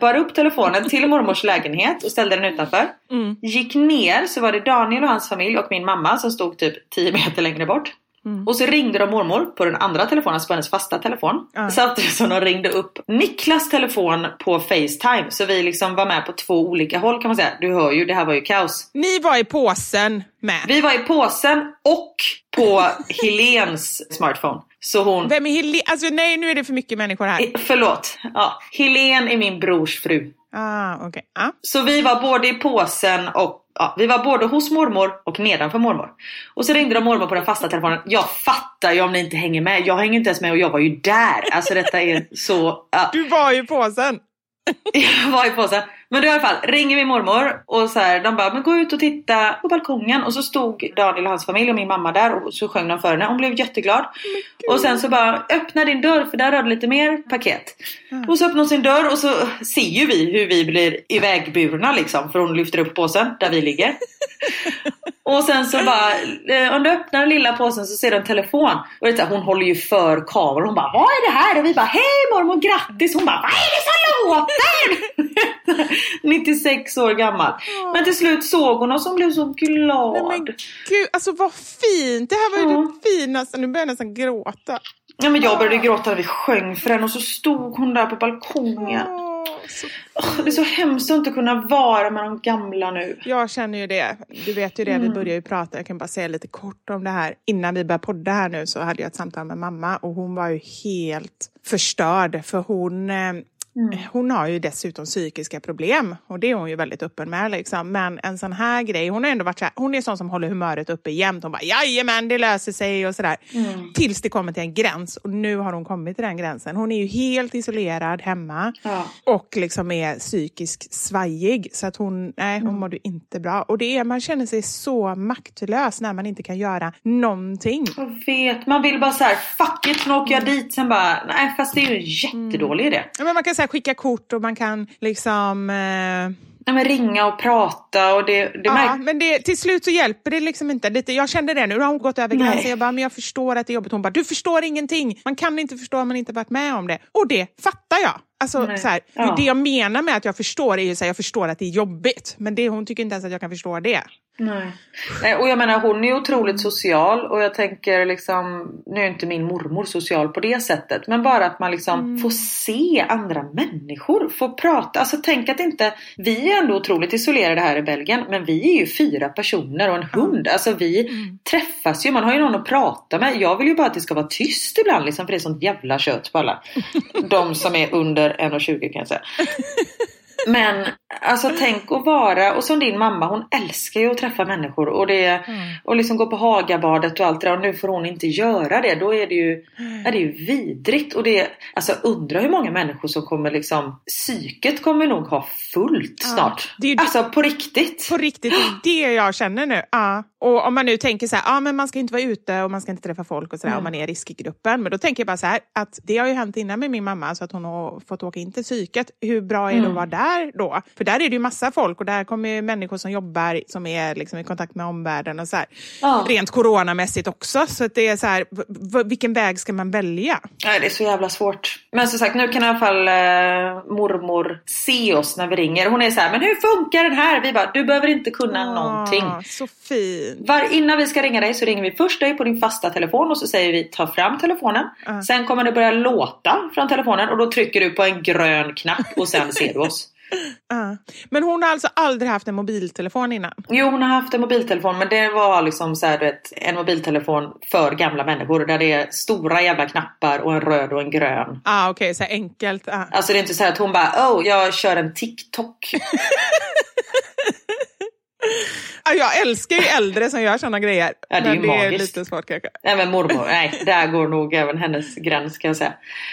S3: Bar upp telefonen till mormors lägenhet och ställde den utanför. Gick ner så var det Daniel och hans familj och min mamma som stod typ 10 meter längre bort. Och så ringde de mormor på den andra telefonen, alltså på hennes fasta telefon. Samtidigt som de ringde upp Niklas telefon på Facetime. Så vi liksom var med på två olika håll kan man säga. Du hör ju, det här var ju kaos.
S4: Ni var i påsen med.
S3: Vi var i påsen och på *laughs* Helens smartphone. Så hon...
S4: Vem är Helene? Alltså nej, nu är det för mycket människor här.
S3: Eh, Förlåt. Ja, Helen är min brors fru.
S4: Ah, okej. Ah.
S3: Så vi var både i påsen och ja, vi var både hos mormor och nedanför mormor. Och så ringde de mormor på den fasta telefonen. Jag fattar ju om ni inte hänger med. Jag hänger inte ens med och jag var ju där. Alltså detta är så... Ja.
S4: Du var i påsen. *laughs*
S3: Var i påsen. Men då i alla fall ringer vi mormor och så här, de bara men gå ut och titta på balkongen och så stod Daniel och hans familj och min mamma där och så sjöng de för henne. Hon blev jätteglad. Och sen så bara öppna din dörr för där har du lite mer paket. Och så öppnar hon sin dörr och så ser ju vi hur vi blir ivägburna liksom för hon lyfter upp påsen där vi ligger. *laughs* Och sen så bara, eh, om du öppnar den lilla påsen så ser du en telefon. Och det är hon håller ju för kameran. Hon bara, vad är det här? Och vi bara, hej mormor, grattis! Hon bara, vad är det som låter? *laughs* 96 år gammal. Men till slut såg hon oss och blev så glad.
S4: Nej, men gud, alltså vad fint. Det här var ju
S3: Ja.
S4: det finaste. Nu börjar jag nästan gråta.
S3: Ja, men jag började gråta när vi sjöng för henne och så stod hon där på balkongen.
S4: Så...
S3: Det är så hemskt att inte kunna vara med de gamla nu.
S4: Jag känner ju det. Du vet ju det,
S3: Mm.
S4: vi började ju prata. Jag kan bara säga lite kort om det här. Innan vi började podda här nu så hade jag ett samtal med mamma och hon var ju helt förstörd för hon eh,
S3: Mm.
S4: Hon har ju dessutom psykiska problem och det är hon ju väldigt öppen med. Liksom. Men en sån här grej, hon har ändå varit så här, hon är sån som håller humöret uppe jämt. Hon bara jajamän det löser sig och sådär.
S3: Mm.
S4: Tills det kommer till en gräns och nu har hon kommit till den gränsen. Hon är ju helt isolerad hemma
S3: Ja.
S4: och liksom är psykiskt svajig. Så att hon, nej, hon mådde inte bra. Och det är, man känner sig så maktlös när man inte kan göra någonting.
S3: Jag vet, man vill bara så här, fuck it, nu åker jag dit. Sen bara, nej fast det är ju en jättedålig idé.
S4: Ja, men man kan så här, skicka kort och man kan liksom... Eh,
S3: Ja, men ringa och prata och det, det
S4: ja, men det, till slut så hjälper det liksom inte. Lite, jag kände det nu, nu har hon gått över gränsen. Jag bara, men jag förstår att det är jobbigt. Hon bara, du förstår ingenting. Man kan inte förstå om man inte varit med om det. Och det fattar jag. Alltså,
S3: Nej.
S4: så här,
S3: Ja.
S4: Det jag menar med att jag förstår är ju så här, jag förstår att det är jobbigt. Men det, hon tycker inte ens att jag kan förstå det.
S3: Nej. Nej, och jag menar hon är otroligt social och jag tänker liksom, nu är inte min mormor social på det sättet, men bara att man liksom får se andra människor, får prata. Alltså tänk att inte, vi är ändå otroligt isolerade här i Belgien, men vi är ju fyra personer och en hund. Alltså vi träffas ju, man har ju någon att prata med. Jag vill ju bara att det ska vara tyst ibland liksom, för det är sånt jävla kött på alla. *laughs* De som är under 1,20 kan jag säga. *laughs* Men alltså tänk att vara, och som din mamma, hon älskar ju att träffa människor och, det, och liksom gå på Hagabadet och allt det där och nu får hon inte göra det. Då är det ju, är det ju vidrigt. Och det, alltså undrar hur många människor som kommer liksom, psyket kommer nog ha fullt snart.
S4: det är ju-
S3: Alltså på riktigt.
S4: På riktigt, det är det jag känner nu. Ja. Och om man nu tänker så här, ja, men man ska inte vara ute och man ska inte träffa folk och så där, om man är i riskgruppen. Men då tänker jag bara så här, att det har ju hänt innan med min mamma, så att hon har fått åka in till psyket. Hur bra är det att vara där då? För där är det ju massa folk och där kommer ju människor som jobbar, som är liksom i kontakt med omvärlden och så här.
S3: Ja.
S4: Rent coronamässigt också. Så att det är så här, vilken väg ska man välja?
S3: Nej, det är så jävla svårt. Men som sagt, nu kan i alla fall eh, mormor se oss när vi ringer. Hon är så här, men hur funkar den här? Vi bara, du behöver inte kunna någonting.
S4: Ah, så fint.
S3: Var, innan vi ska ringa dig så ringer vi först dig på din fasta telefon och så säger vi ta fram telefonen. Sen kommer det börja låta från telefonen och då trycker du på en grön knapp och sen ser du oss.
S4: Ja. *laughs* Men hon har alltså aldrig haft en mobiltelefon innan?
S3: Jo, hon har haft en mobiltelefon men det var liksom så här, vet, en mobiltelefon för gamla människor där det är stora jävla knappar och en röd och en grön.
S4: Ah, Okej, så här enkelt. Ah.
S3: Alltså det är inte så att hon bara oh jag kör en TikTok. *laughs*
S4: Jag älskar ju äldre som gör såna grejer.
S3: Ja, det är ju
S4: men det är
S3: magiskt.
S4: lite svårt kanske.
S3: Nej men mormor, nej där går nog även hennes gräns kan jag säga.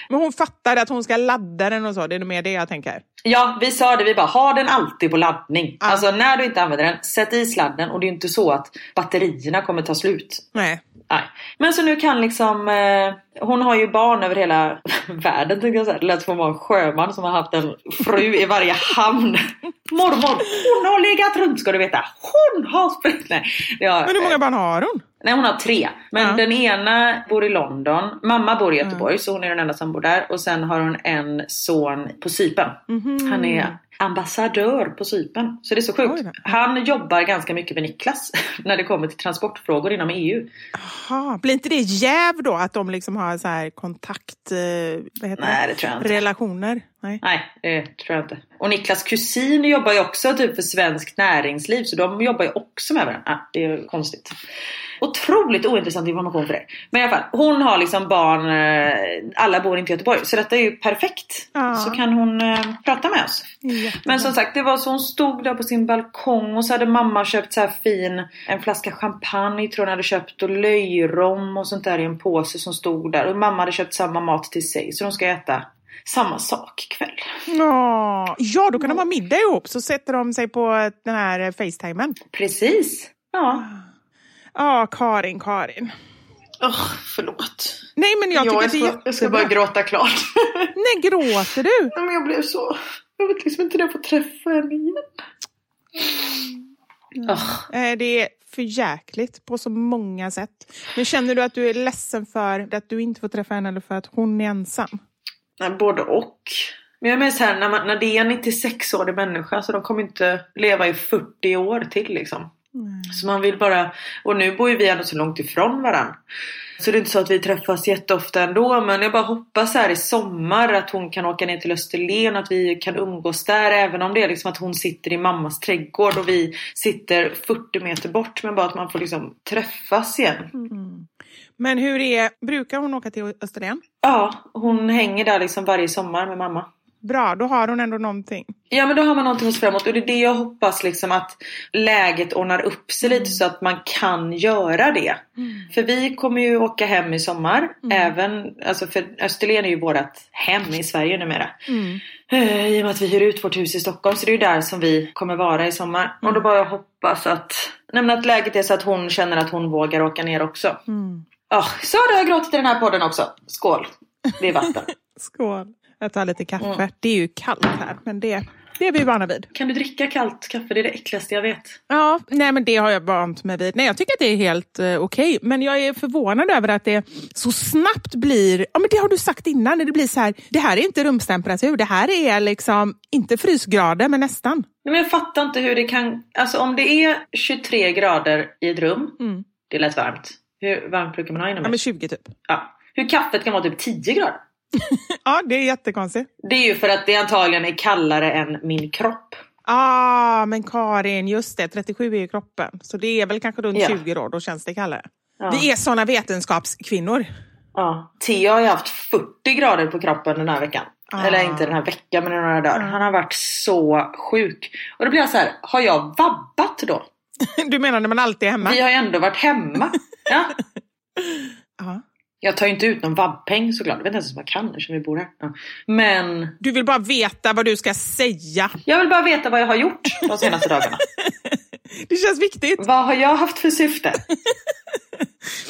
S4: Men hon fattar att hon ska ladda den och så. Det är nog mer det jag tänker.
S3: Ja, vi sa det, vi bara ha den alltid på laddning. Alltså när du inte använder den, sätt i sladden och det är inte så att batterierna kommer ta slut.
S4: Nej.
S3: Nej. Men så nu kan liksom, eh, hon har ju barn över hela *laughs* världen tänkte jag säga. Det lät som en sjöman som har haft en fru i varje hamn. *laughs* Mormor, hon har legat runt ska du veta. Hon har. Nej, har,
S4: Men hur många barn har hon?
S3: Nej hon har tre. Men
S4: Ja.
S3: den ena bor i London. Mamma bor i Göteborg så hon är den enda som bor där. Och sen har hon en son på Cypern.
S4: Mhm.
S3: Han är ambassadör på Cypern. Så det är så sjukt. Han jobbar ganska mycket med Niklas *laughs* när det kommer till transportfrågor inom EU.
S4: Aha, blir inte det jäv då att de liksom har så här kontakt... Eh, vad heter
S3: Nej, det.
S4: Relationer? Nej.
S3: Nej, det tror jag inte. Och Niklas kusin jobbar ju också typ för Svenskt Näringsliv så de jobbar ju också med varandra. Ah, det är konstigt. Otroligt ointressant information för er. Men i alla fall, hon har liksom barn, eh, alla bor inte i Göteborg. Så detta är ju perfekt.
S4: Ja.
S3: Så kan hon eh, prata med oss.
S4: Jättebra.
S3: Men som sagt, det var så hon stod där på sin balkong och så hade mamma köpt så här fin, en flaska champagne tror hon hade köpt och löjrom och sånt där i en påse som stod där. Och mamma hade köpt samma mat till sig så de ska äta samma sak ikväll.
S4: Ja, ja, då kan de ha middag ihop så sätter de sig på den här eh, facetimen.
S3: Precis. Ja.
S4: Ja, Karin, Karin.
S3: Åh, förlåt.
S4: Nej, men jag tycker
S3: jag,
S4: att det är
S3: ska, jag ska bara gråta klart. *laughs*
S4: Nej, gråter du?
S3: Nej, men jag blev så... Jag vet liksom inte när jag får träffa henne igen. Åh,
S4: Eh, Det är för jäkligt på så många sätt. Men känner du att du är ledsen för att du inte får träffa henne eller för att hon är ensam?
S3: Nej, både och. Men jag menar så här, när, man, när det är en 96-årig människa så de kommer inte leva i 40 år till liksom. Så man vill bara, och nu bor ju vi ändå så långt ifrån varandra. Så det är inte så att vi träffas jätteofta ändå men jag bara hoppas här i sommar att hon kan åka ner till Österlen att vi kan umgås där även om det är liksom att hon sitter i mammas trädgård och vi sitter 40 meter bort men bara att man får liksom träffas igen.
S4: Men hur är, brukar hon åka till Österlen?
S3: Ja, hon hänger där liksom varje sommar med mamma.
S4: Bra, då har hon ändå någonting.
S3: Ja men då har man någonting att se fram emot och det är det jag hoppas liksom att läget ordnar upp sig lite så att man kan göra det. För vi kommer ju åka hem i sommar. Även, alltså för Österlen är ju vårt hem i Sverige numera. Eh, I och med att vi hyr ut vårt hus i Stockholm så det är ju där som vi kommer vara i sommar. Och då bara jag hoppas att, nej, att läget är så att hon känner att hon vågar åka ner också. Ja, så har jag gråtit i den här podden också. Skål! Det är vatten. *laughs*
S4: Skål. Jag tar lite kaffe.
S3: Mm.
S4: Det är ju kallt här, men det, det är vi vana vid.
S3: Kan du dricka kallt kaffe? Det är det äckligaste jag vet.
S4: Ja, nej men det har jag vant mig vid. Nej, jag tycker att det är helt eh, okej. Men jag är förvånad över att det så snabbt blir... Ja, men det har du sagt innan. Det blir så här, det här är inte rumstemperatur. Det här är liksom inte frysgrader, men nästan.
S3: Nej, men jag fattar inte hur det kan... Alltså om det är 23 grader i ett rum. Det är lätt varmt. Hur varmt brukar man ha
S4: Ja,
S3: inomhus?
S4: men 20 typ.
S3: Ja. Hur kaffet kan vara typ 10 grader? *laughs*
S4: Ja, det är jättekonstigt.
S3: Det är ju för att det antagligen är kallare än min kropp.
S4: Ah, men Karin, just det. 37 är ju kroppen. Så det är väl kanske runt
S3: Ja.
S4: 20 då. Då känns det kallare.
S3: Ja.
S4: Vi är såna vetenskapskvinnor.
S3: Ja. Theo har ju haft 40 grader på kroppen den här veckan.
S4: Ah.
S3: Eller inte den här veckan men några dagar. Han har varit så sjuk. Och då blir jag så här, har jag vabbat då? *laughs*
S4: Du menar när man alltid är hemma?
S3: Vi har ju ändå varit hemma. Ja. *laughs*
S4: Ja.
S3: Jag tar ju inte ut någon vabbpeng såklart. Jag vet inte ens om jag kan eftersom vi bor här. Ja. Men
S4: Du vill bara veta vad du ska säga.
S3: jag vill bara veta vad jag har gjort de senaste dagarna. *laughs*
S4: Det känns viktigt.
S3: Vad har jag haft för syfte?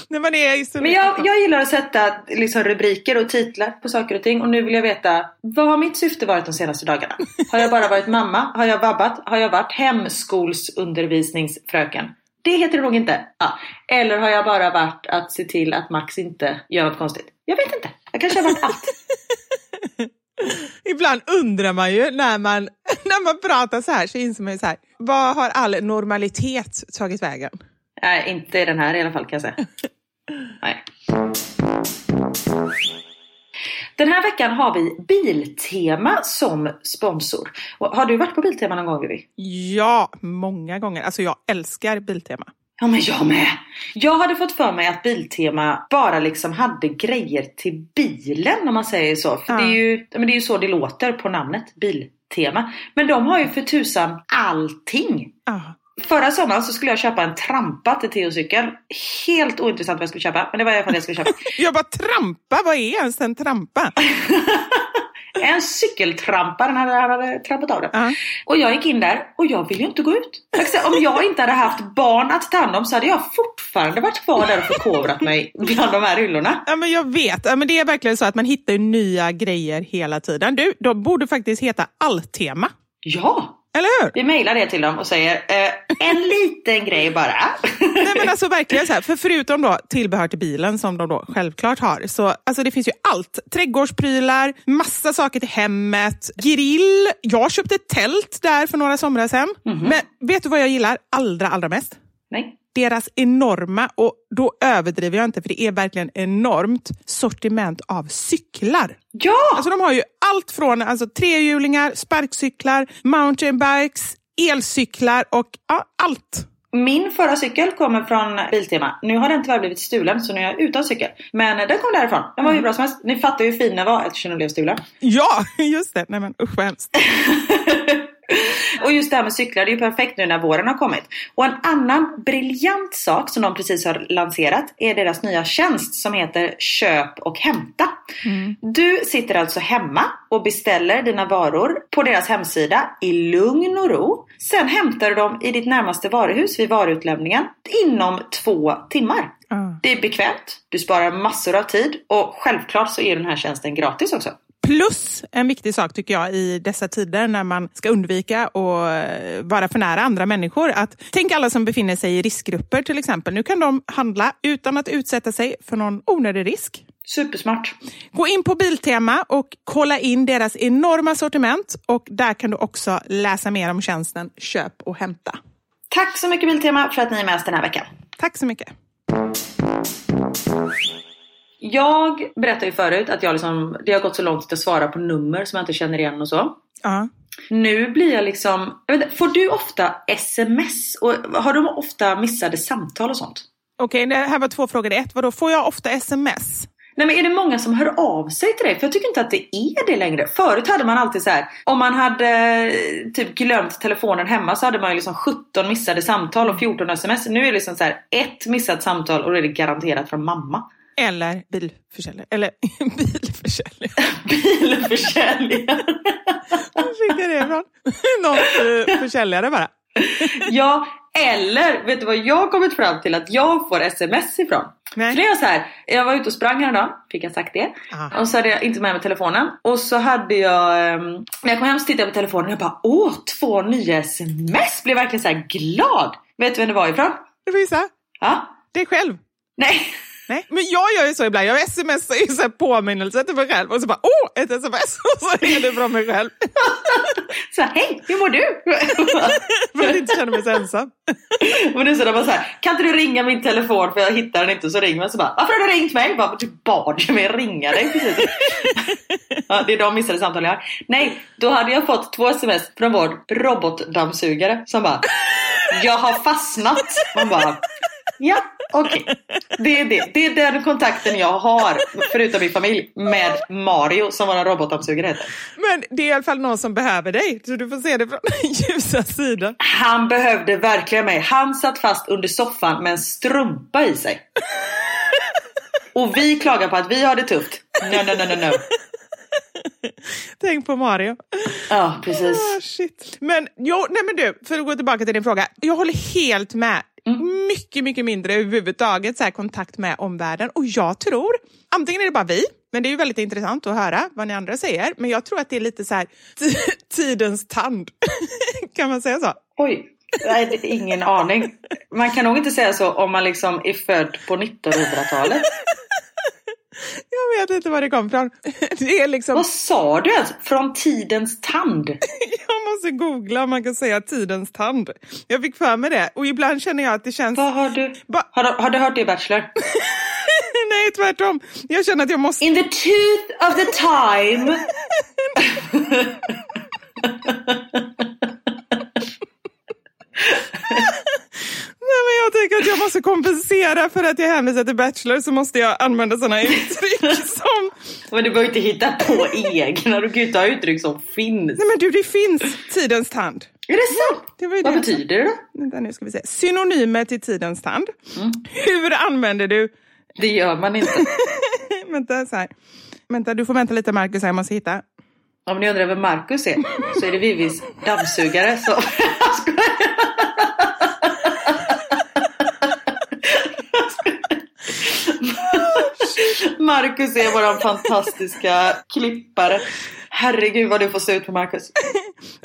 S4: När man är i
S3: Men jag, jag gillar att sätta liksom, rubriker och titlar på saker och ting. Och nu vill jag veta, vad har mitt syfte varit de senaste dagarna? Har jag bara varit mamma? Har jag vabbat? Har jag varit hemskolsundervisningsfröken? Det heter det nog inte. Ja. Eller har jag bara varit att se till att Max inte gör något konstigt? Jag vet inte. Jag kanske har varit allt. *laughs*
S4: Ibland undrar man ju när man, *laughs* när man pratar så här så inser man ju så här. Vad har all normalitet tagit vägen?
S3: Nej, inte i den här i alla fall kan jag säga. *laughs* Nej. Den här veckan har vi Biltema som sponsor. Har du varit på Biltema någon gång Vivi?
S4: Ja, många gånger. Alltså jag älskar Biltema.
S3: Ja men jag med! Jag hade fått för mig att Biltema bara liksom hade grejer till bilen om man säger så. För
S4: Ja.
S3: det, är ju, ja, men det är ju så det låter på namnet, Biltema. Men de har ju för tusan allting.
S4: Ah.
S3: Förra sommaren så skulle jag köpa en trampa till Theo-cykel. Helt ointressant vad jag skulle köpa, men det var i alla fall det jag skulle köpa. *laughs*
S4: Jag bara trampa, vad är ens en trampa? *laughs*
S3: En cykeltrampa, den hade, han hade trampat av den.
S4: Ja.
S3: Och jag gick in där och jag ville ju inte gå ut. Om jag inte hade haft barn att ta hand om så hade jag fortfarande varit kvar där och förkovrat mig bland de här hyllorna.
S4: Ja, men jag vet, ja, men det är verkligen så att man hittar nya grejer hela tiden. Du, de borde faktiskt heta Alltema.
S3: Ja!
S4: Eller hur?
S3: Vi mejlar det till dem och säger eh, en *laughs* liten grej bara.
S4: Nej men alltså verkligen så här, för förutom då tillbehör till bilen som de då självklart har, så alltså det finns ju allt. Trädgårdsprylar, massa saker till hemmet, grill. Jag köpte ett tält där för några somrar sedan. Men vet du vad jag gillar allra, allra mest?
S3: Nej.
S4: Deras enorma, och då överdriver jag inte för det är verkligen enormt, sortiment av cyklar.
S3: Ja!
S4: Alltså de har ju allt från alltså, trehjulingar, sparkcyklar, mountainbikes, elcyklar och ja, allt.
S3: Min förra cykel kommer från Biltema. Nu har den tyvärr blivit stulen så nu är jag utan cykel. Men den kom därifrån. Den var hur bra som helst. Ni fattar ju hur fin den var eftersom den blev stulen.
S4: Ja, *laughs* just det. Nej men usch vad hemskt. *laughs*
S3: Och just det här med cyklar, det är ju perfekt nu när våren har kommit. Och en annan briljant sak som de precis har lanserat är deras nya tjänst som heter Köp och hämta. Du sitter alltså hemma och beställer dina varor på deras hemsida i lugn och ro. Sen hämtar du dem i ditt närmaste varuhus vid varuutlämningen inom två timmar. Det är bekvämt, du sparar massor av tid och självklart så är den här tjänsten gratis också.
S4: Plus en viktig sak tycker jag i dessa tider när man ska undvika att eh, vara för nära andra människor. Att, tänk alla som befinner sig i riskgrupper till exempel. Nu kan de handla utan att utsätta sig för någon onödig risk.
S3: Supersmart.
S4: Gå in på Biltema och kolla in deras enorma sortiment och där kan du också läsa mer om tjänsten Köp och hämta.
S3: Tack så mycket Biltema för att ni är med oss den här veckan.
S4: Tack så mycket.
S3: Jag berättade ju förut att jag liksom, det har gått så långt att svara på nummer som jag inte känner igen och så.
S4: Ja.
S3: Nu blir jag liksom, jag inte, får du ofta sms? Och har du ofta missade samtal och sånt?
S4: Okej, det här var två frågor i ett. Vadå, får jag ofta sms?
S3: Nej men är det många som hör av sig till dig? För jag tycker inte att det är det längre. Förut hade man alltid så här, om man hade eh, typ glömt telefonen hemma så hade man ju liksom 17 missade samtal och 14 sms. Nu är det liksom så här, ett missat samtal och då är det garanterat från mamma.
S4: Eller bilförsäljare. Eller *laughs* bilförsäljare.
S3: Bilförsäljare.
S4: Var fick jag det ifrån? Någon eh, försäljare bara.
S3: Ja, eller vet du vad jag kommit fram till att jag får sms ifrån?
S4: Nej.
S3: Det är så här, jag var ute och sprang häromdagen, fick jag sagt det.
S4: Ah.
S3: Och så hade jag inte med mig telefonen. Och så hade jag, ehm, när jag kom hem så tittade jag på telefonen och jag bara åh, två nya sms! Blev verkligen så här glad. Vet du vem det var ifrån?
S4: Du får gissa.
S3: Ja?
S4: Det är själv.
S3: Nej.
S4: Nej, men jag gör ju så ibland. Jag smsar ju så här påminnelse till mig själv och så bara åh, ett sms *laughs* och så är det från mig själv. *laughs*
S3: Så här, hej, hur mår du? *laughs*
S4: För att inte känna mig så ensam.
S3: Men är så där man säger, kan inte du ringa min telefon för jag hittar den inte så ringer man så bara, varför har du ringt mig? Bara, du bad ju mig ringa dig precis. ja, det är de missade samtal jag har. Nej, då hade jag fått två sms från vår robotdammsugare som bara, jag har fastnat. Man bara, ja okej. Det är det. Det är den kontakten jag har, förutom min familj, med Mario som vår robotdammsugare heter.
S4: Men det är i alla fall någon som behöver dig, så du får se det från den ljusa sidan.
S3: Han behövde verkligen mig. Han satt fast under soffan med en strumpa i sig. Och vi klagar på att vi har det tufft. No, no, no, no, no.
S4: Tänk på Mario.
S3: Ja, precis.
S4: Ah, shit. Men, jo, nej men du, för att gå tillbaka till din fråga. Jag håller helt med. Mm. Mycket, mycket mindre överhuvudtaget så här, kontakt med omvärlden. Och jag tror, antingen är det bara vi, men det är ju väldigt intressant att höra vad ni andra säger. Men jag tror att det är lite så här *laughs* tidens tand. *laughs* kan man säga så?
S3: Oj. Nej, hade ingen aning. Man kan nog inte säga så om man liksom är född på 1900-talet.
S4: Jag vet inte var det kom från. Det är liksom...
S3: Vad sa du? Från tidens tand? *laughs*
S4: Jag måste googla om man kan säga tidens tand. Jag fick för mig det och ibland känner jag att det känns...
S3: Vad har du?
S4: Ba...
S3: Har, har du hört det i Bachelor? *laughs*
S4: Nej, tvärtom. Jag känner att jag måste...
S3: In the tooth of the time. *laughs*
S4: Nej, men jag tänker att jag måste kompensera för att jag hänvisar till Bachelor så måste jag använda sådana uttryck som...
S3: Men du behöver inte hitta på egna. Du kan ju ha uttryck som finns.
S4: Nej men du, det finns tidens tand.
S3: Är det sant?
S4: Det var ju
S3: Vad
S4: det
S3: betyder det då?
S4: Vänta, nu ska vi se. Synonymer till tidens tand. Hur använder du...
S3: Det gör man inte. *laughs*
S4: vänta, så här. Vänta, du får vänta lite Marcus, här, jag måste hitta.
S3: Om ni undrar vem Marcus är så är det Vivis dammsugare. Så... *laughs* Jag skojar. Marcus är våran fantastiska klippare. Herregud vad du får se ut på Marcus.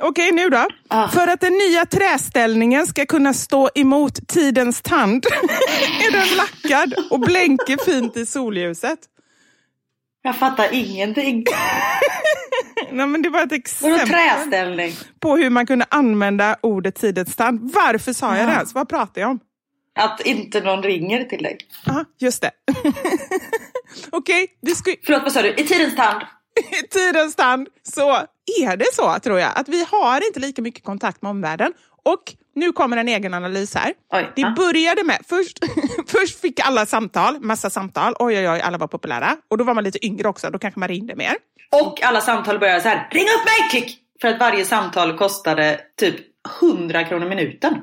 S4: Okej, nu då.
S3: Ah.
S4: För att den nya träställningen ska kunna stå emot tidens tand *laughs* är den lackad och blänker fint i solljuset.
S3: Jag fattar ingenting. *laughs*
S4: Nej, men det var ett exempel
S3: träställning?
S4: på hur man kunde använda ordet tidens tand. Varför sa jag det ens? Vad pratar jag om?
S3: Att inte någon ringer till dig.
S4: Aha, just det. *laughs* Okej, vi ska
S3: Förlåt, vad sa du? I tidens tand? *laughs*
S4: i tidens tand så är det så, tror jag, att vi har inte lika mycket kontakt med omvärlden. Och nu kommer en egen analys här.
S3: Oj,
S4: det
S3: ja.
S4: började med, först, *laughs* först fick alla samtal, massa samtal, oj oj oj, alla var populära. Och då var man lite yngre också, då kanske man ringde mer.
S3: Och alla samtal började så här. Ring upp mig! Klick! För att varje samtal kostade typ 100 kronor minuten.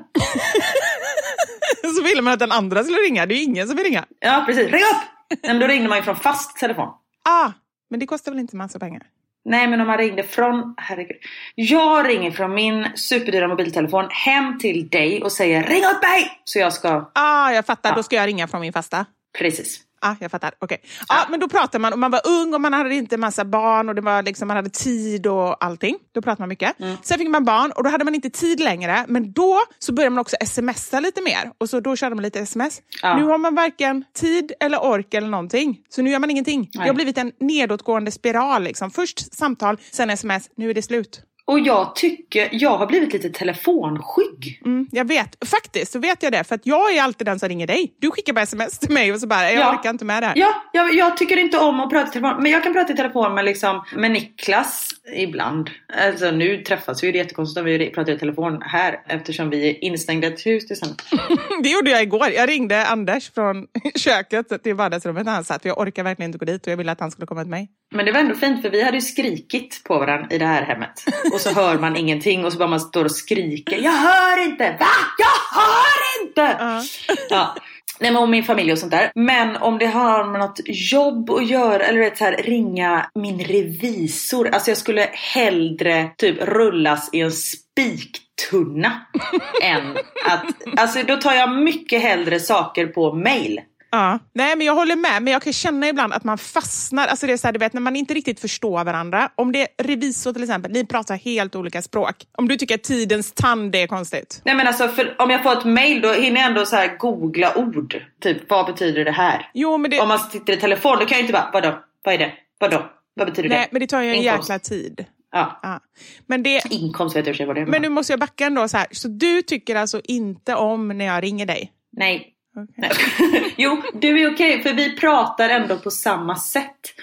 S3: *laughs*
S4: Så ville man att den andra skulle ringa, det är ju ingen som vill ringa.
S3: Ja, precis. Ring upp! Nej, men då ringde man ju från fast telefon.
S4: Ah, men det kostar väl inte massa pengar?
S3: Nej, men om man ringde från... Herregud. Jag ringer från min superdyra mobiltelefon hem till dig och säger ring upp mig! Så jag ska...
S4: Ah, jag fattar,
S3: Ja.
S4: då ska jag ringa från min fasta.
S3: Precis.
S4: Ah, jag fattar. Okej. Ah, men då pratar man, och man var ung och man hade inte massa barn och det var liksom, man hade tid och allting. Då pratade man mycket.
S3: Mm.
S4: Sen fick man barn och då hade man inte tid längre. Men då så började man också smsa lite mer. Och så då körde man lite sms.
S3: Ja.
S4: Nu har man varken tid eller ork eller någonting. Så nu gör man ingenting. Det har blivit en nedåtgående spiral. Liksom. Först samtal, sen sms. Nu är det slut.
S3: Och jag tycker... Jag har blivit lite telefonskygg.
S4: Mm, jag vet, faktiskt så vet jag det. För att jag är alltid den som ringer dig. Du skickar bara sms till mig och så bara, jag
S3: Ja.
S4: orkar inte med det här.
S3: Ja, jag, jag tycker inte om att prata i telefon. Men jag kan prata i telefon med, liksom, med Niklas ibland. Alltså nu träffas vi. Det är jättekonstigt om vi pratar i telefon här. Eftersom vi är instängda i ett hus tillsammans. *laughs*
S4: Det gjorde jag igår. Jag ringde Anders från *laughs* köket till vardagsrummet när han satt. För jag orkar verkligen inte gå dit och jag ville att han skulle komma till mig.
S3: Men det var ändå fint för vi hade ju skrikit på varandra i det här hemmet. *laughs* Och så hör man ingenting och så bara man står och skriker. Jag hör inte! Va? Jag hör inte! Ja. Nej men om min familj och sånt där. Men om det har med något jobb att göra eller vet, så här, ringa min revisor. Alltså jag skulle hellre typ rullas i en spiktunna. *laughs* än att, alltså då tar jag mycket hellre saker på mail.
S4: Ja. Nej, men jag håller med. Men jag kan känna ibland att man fastnar. Alltså det är så här, du vet, när man inte riktigt förstår varandra. Om det är revisor till exempel, ni pratar helt olika språk. Om du tycker att tidens tand är konstigt.
S3: Nej men alltså för om jag får ett mail då hinner jag ändå så här googla ord. Typ vad betyder det här?
S4: Jo, men det,
S3: Om man sitter i telefon då kan jag inte bara vadå? Vad är det? Vadå? Vad betyder
S4: nej,
S3: det?
S4: men det tar ju en
S3: Inkomst.
S4: jäkla tid.
S3: Ja.
S4: Ja. Men, det,
S3: Inkomst vet jag i och för sig vad det är.
S4: men nu måste jag backa ändå. Så, här. så du tycker alltså inte om när jag ringer dig?
S3: Nej. Nej. *laughs* jo, du är okej för vi pratar ändå på samma sätt.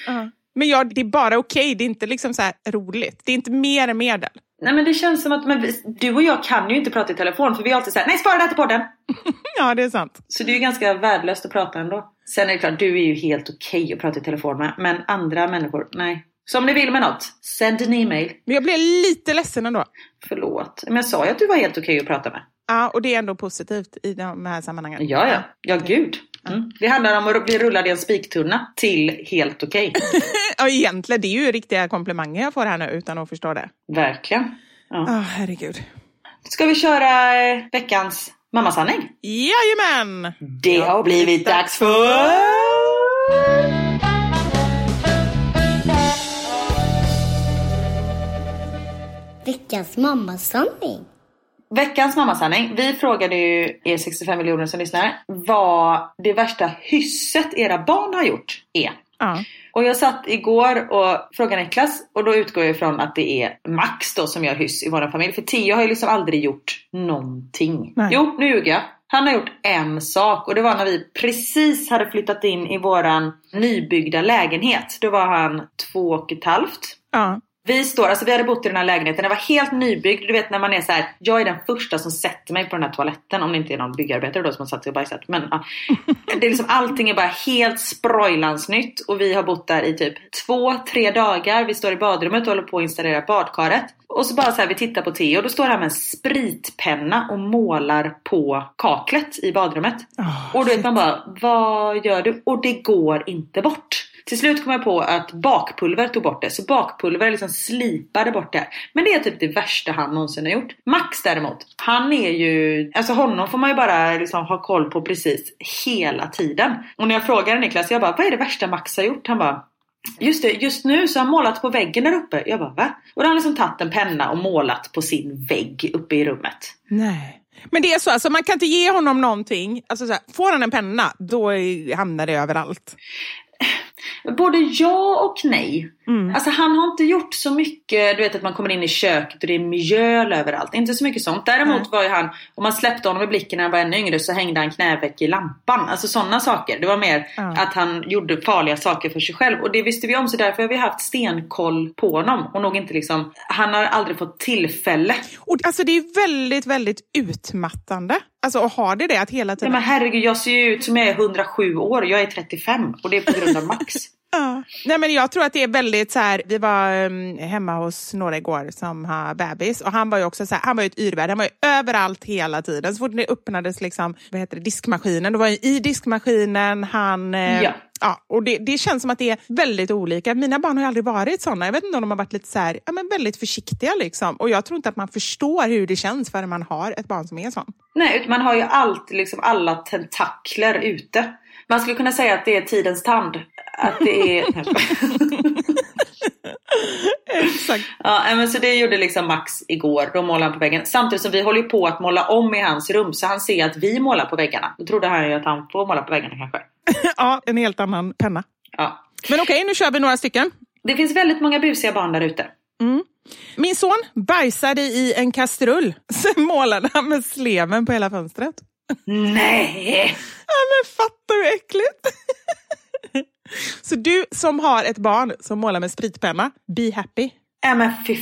S4: Men jag, det är bara okej, det är inte liksom så här roligt. Det är inte mer medel.
S3: Nej men det känns som att men du och jag kan ju inte prata i telefon för vi är alltid såhär, nej spara det här till podden. *laughs*
S4: Ja, det är sant.
S3: Så det är ju ganska värdelöst att prata ändå. Sen är det klart, du är ju helt okej att prata i telefon med. Men andra människor, nej. Så om ni vill med något, send an email.
S4: Men jag blev lite ledsen ändå.
S3: Förlåt. Men jag sa ju att du var helt okej att prata med.
S4: Ja, och det är ändå positivt i de här sammanhangen.
S3: Ja, ja. Ja, gud. Mm. Det handlar om att bli rullad i en spiktunna till helt okej. *laughs*
S4: Ja, egentligen, det är ju riktiga komplimanger jag får här nu utan att förstå det.
S3: Verkligen. Ja.
S4: Ja, herregud.
S3: Ska vi köra eh, veckans mammasanning?
S4: Jajamän!
S3: Det har blivit dags för...
S7: Veckans mammasanning.
S3: Veckans mammasanning. Vi frågade ju er 65 miljoner som lyssnar vad det värsta hysset era barn har gjort är.
S4: Ja.
S3: Och jag satt igår och frågade Niklas och då utgår jag ifrån att det är Max då som gör hyss i vår familj. För Theo har ju liksom aldrig gjort någonting.
S4: Nej.
S3: Jo, nu ljuger jag. Han har gjort en sak och det var när vi precis hade flyttat in i våran nybyggda lägenhet. Då var han två och ett halvt.
S4: Ja.
S3: Vi står, alltså vi hade bott i den här lägenheten, den var helt nybyggd. Du vet när man är så här, jag är den första som sätter mig på den här toaletten. Om det inte är någon byggarbetare då som har satt sig och bajsat. Men ja, *laughs* det är liksom, allting är bara helt sproilans nytt. Och vi har bott där i typ två, tre dagar. Vi står i badrummet och håller på att installera badkaret. Och så bara så här, vi tittar på Theo och då står han med en spritpenna och målar på kaklet i badrummet. och då vet man bara, vad gör du? Och det går inte bort. Till slut kom jag på att bakpulver tog bort det. Så bakpulver liksom slipade bort det. Men det är typ det värsta han någonsin har gjort. Max däremot, han är ju... Alltså honom får man ju bara liksom ha koll på precis hela tiden. Och när jag frågade Niklas, jag bara, vad är det värsta Max har gjort? Han bara, Just det, just nu så har han målat på väggen där uppe. Jag bara va? Och då har han liksom tagit en penna och målat på sin vägg uppe i rummet.
S4: Nej. Men det är så, alltså man kan inte ge honom någonting. Alltså så här, får han en penna, då hamnar det överallt.
S3: Både ja och nej.
S4: Mm.
S3: Alltså han har inte gjort så mycket, du vet att man kommer in i köket och det är mjöl överallt. Inte så mycket sånt. Däremot var ju han, om man släppte honom i blicken när han var ännu yngre så hängde han knäveck i lampan. Alltså sådana saker. Det var mer
S4: Ja.
S3: att han gjorde farliga saker för sig själv. Och det visste vi om så därför har vi haft stenkoll på honom. Och nog inte liksom, han har aldrig fått tillfälle.
S4: Och alltså det är väldigt, väldigt utmattande. Alltså att ha det det, att hela
S3: Ja,
S4: tiden...
S3: men herregud, jag ser ju ut som jag är 107 år. Jag är 35 och det är på grund av Max. *laughs*
S4: Ja. Nej, men jag tror att det är väldigt så här, vi var um, hemma hos några igår som har bebis och han var ju också så här, han var ju ett yrvärd, han var ju överallt hela tiden. Så fort det öppnades liksom, vad heter det, diskmaskinen, då var han i diskmaskinen, han... eh,
S3: Ja.
S4: Ja, och det, det känns som att det är väldigt olika. Mina barn har ju aldrig varit såna. Jag vet inte om de har varit lite så här, ja, men väldigt försiktiga. Liksom. Och jag tror inte att man förstår hur det känns förrän man har ett barn som är sån.
S3: Nej, man har ju alltid liksom alla tentakler ute. Man skulle kunna säga att det är tidens tand. Att det är... *laughs*
S4: Exakt.
S3: ja, men så det gjorde liksom Max igår. Då målade han på väggen. Samtidigt som vi håller på att måla om i hans rum. Så han ser att vi målar på väggarna. Då trodde han ju att han får måla på väggarna kanske. *laughs*
S4: ja, en helt annan penna.
S3: Ja.
S4: Men okej, nu kör vi några stycken.
S3: Det finns väldigt många busiga barn där ute.
S4: Min son bajsade i en kastrull. *laughs* Sen målade han med sleven på hela fönstret.
S3: Nej!
S4: Ja, men fatta hur äckligt! *laughs* Så du som har ett barn som målar med spritpenna, be happy.
S3: Nej men fy...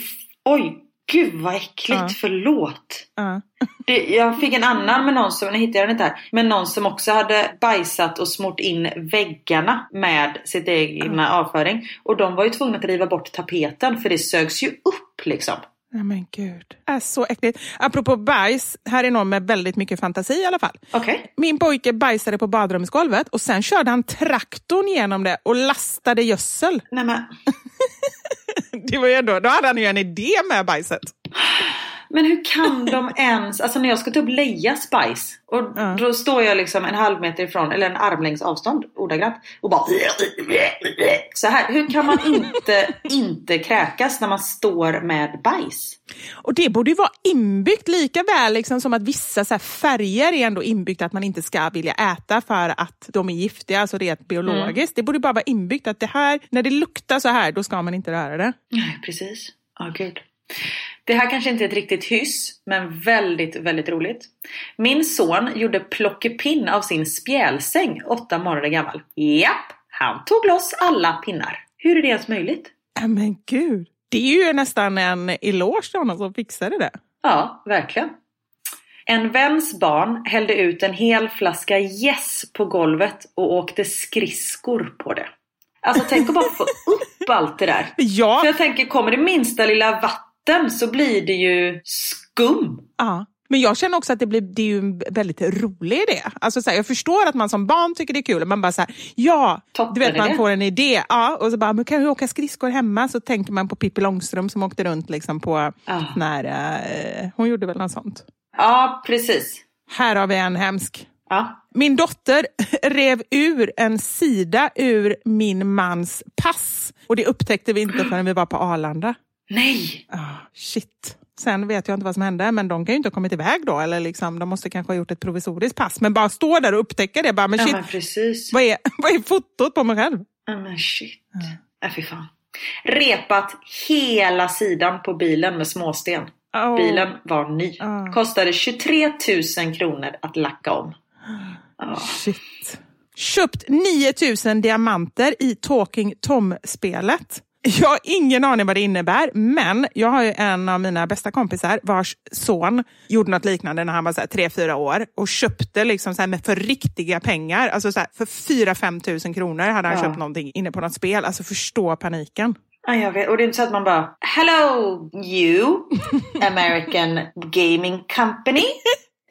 S3: Oj! Gud vad äckligt.
S4: Ja.
S3: Förlåt.
S4: Ja. *laughs*
S3: Det, jag fick en annan med någon som, nu hittar jag den inte här, men någon som också hade bajsat och smort in väggarna med sitt egna avföring. Och de var ju tvungna att riva bort tapeten för det sögs ju upp liksom.
S4: Nej men gud. Det är så äckligt. Apropå bajs, här är någon med väldigt mycket fantasi i alla fall.
S3: Okej.
S4: Min pojke bajsade på badrumsgolvet och sen körde han traktorn genom det och lastade gödsel.
S3: Nej men. *laughs*
S4: Det var ju ändå, då hade han ju en idé med bajset. *sighs* *sighs*
S3: Men hur kan de *laughs* ens, alltså när jag ska ta upp Leia Spice och
S4: Ja.
S3: då står jag liksom en halv meter ifrån, eller en armlängds avstånd ordagrant och bara *laughs* så här. Hur kan man *laughs* inte, inte kräkas när man står med bajs?
S4: Och det borde ju vara inbyggt lika väl liksom som att vissa så färger är ändå inbyggt att man inte ska vilja äta för att de är giftiga, alltså rent biologiskt. Det borde bara vara inbyggt att det här, när det luktar så här, då ska man inte röra det.
S3: Nej, precis. Ja, gud. Det här kanske inte är ett riktigt hyss, men väldigt, väldigt roligt. Min son gjorde plockepinn av sin spjälsäng, åtta månader gammal. Japp, han tog loss alla pinnar. Hur är det ens möjligt?
S4: Men gud, det är ju nästan en eloge till honom som fixade det.
S3: Ja, verkligen. En väns barn hällde ut en hel flaska Yes på golvet och åkte skridskor på det. Alltså tänk att bara få *laughs* upp allt det där.
S4: Ja,
S3: För jag tänker, kommer det minsta lilla vatten så blir det ju skum.
S4: ja. Men jag känner också att det, blir, det är ju en väldigt rolig idé. Alltså så här, jag förstår att man som barn tycker det är kul. Man bara så här, ja,
S3: Toppen
S4: du vet man får en idé. Ja, och så bara, men kan vi åka skridskor hemma? Så tänker man på Pippi Långstrump som åkte runt liksom på
S3: Ja.
S4: när, eh, hon gjorde väl något sånt.
S3: Ja, precis.
S4: Här har vi en hemsk.
S3: Ja.
S4: Min dotter *laughs* rev ur en sida ur min mans pass. Och det upptäckte vi inte förrän vi var på Arlanda.
S3: Nej!
S4: Ah, shit. Sen vet jag inte vad som hände, men de kan ju inte ha kommit iväg då. Eller liksom, de måste kanske ha gjort ett provisoriskt pass. Men bara stå där och upptäcka det. Bara, men
S3: Ja
S4: shit,
S3: men precis.
S4: vad, är, *laughs* vad är fotot på mig själv?
S3: Ja men shit. Ja fy fan. Repat hela sidan på bilen med småsten.
S4: Oh.
S3: Bilen var ny.
S4: Ah.
S3: Kostade 23 000 kronor att lacka om.
S4: Shit. Köpt 9000 diamanter i Talking Tom-spelet. Jag har ingen aning vad det innebär, men jag har ju en av mina bästa kompisar vars son gjorde något liknande när han var 3-4 år och köpte liksom så med för riktiga pengar. Alltså så för 4-5 tusen kronor hade han
S3: Ja.
S4: köpt någonting inne på något spel. Alltså förstå paniken.
S3: Ja, jag vet. Och det är inte så att man bara Hello you *laughs* American Gaming Company.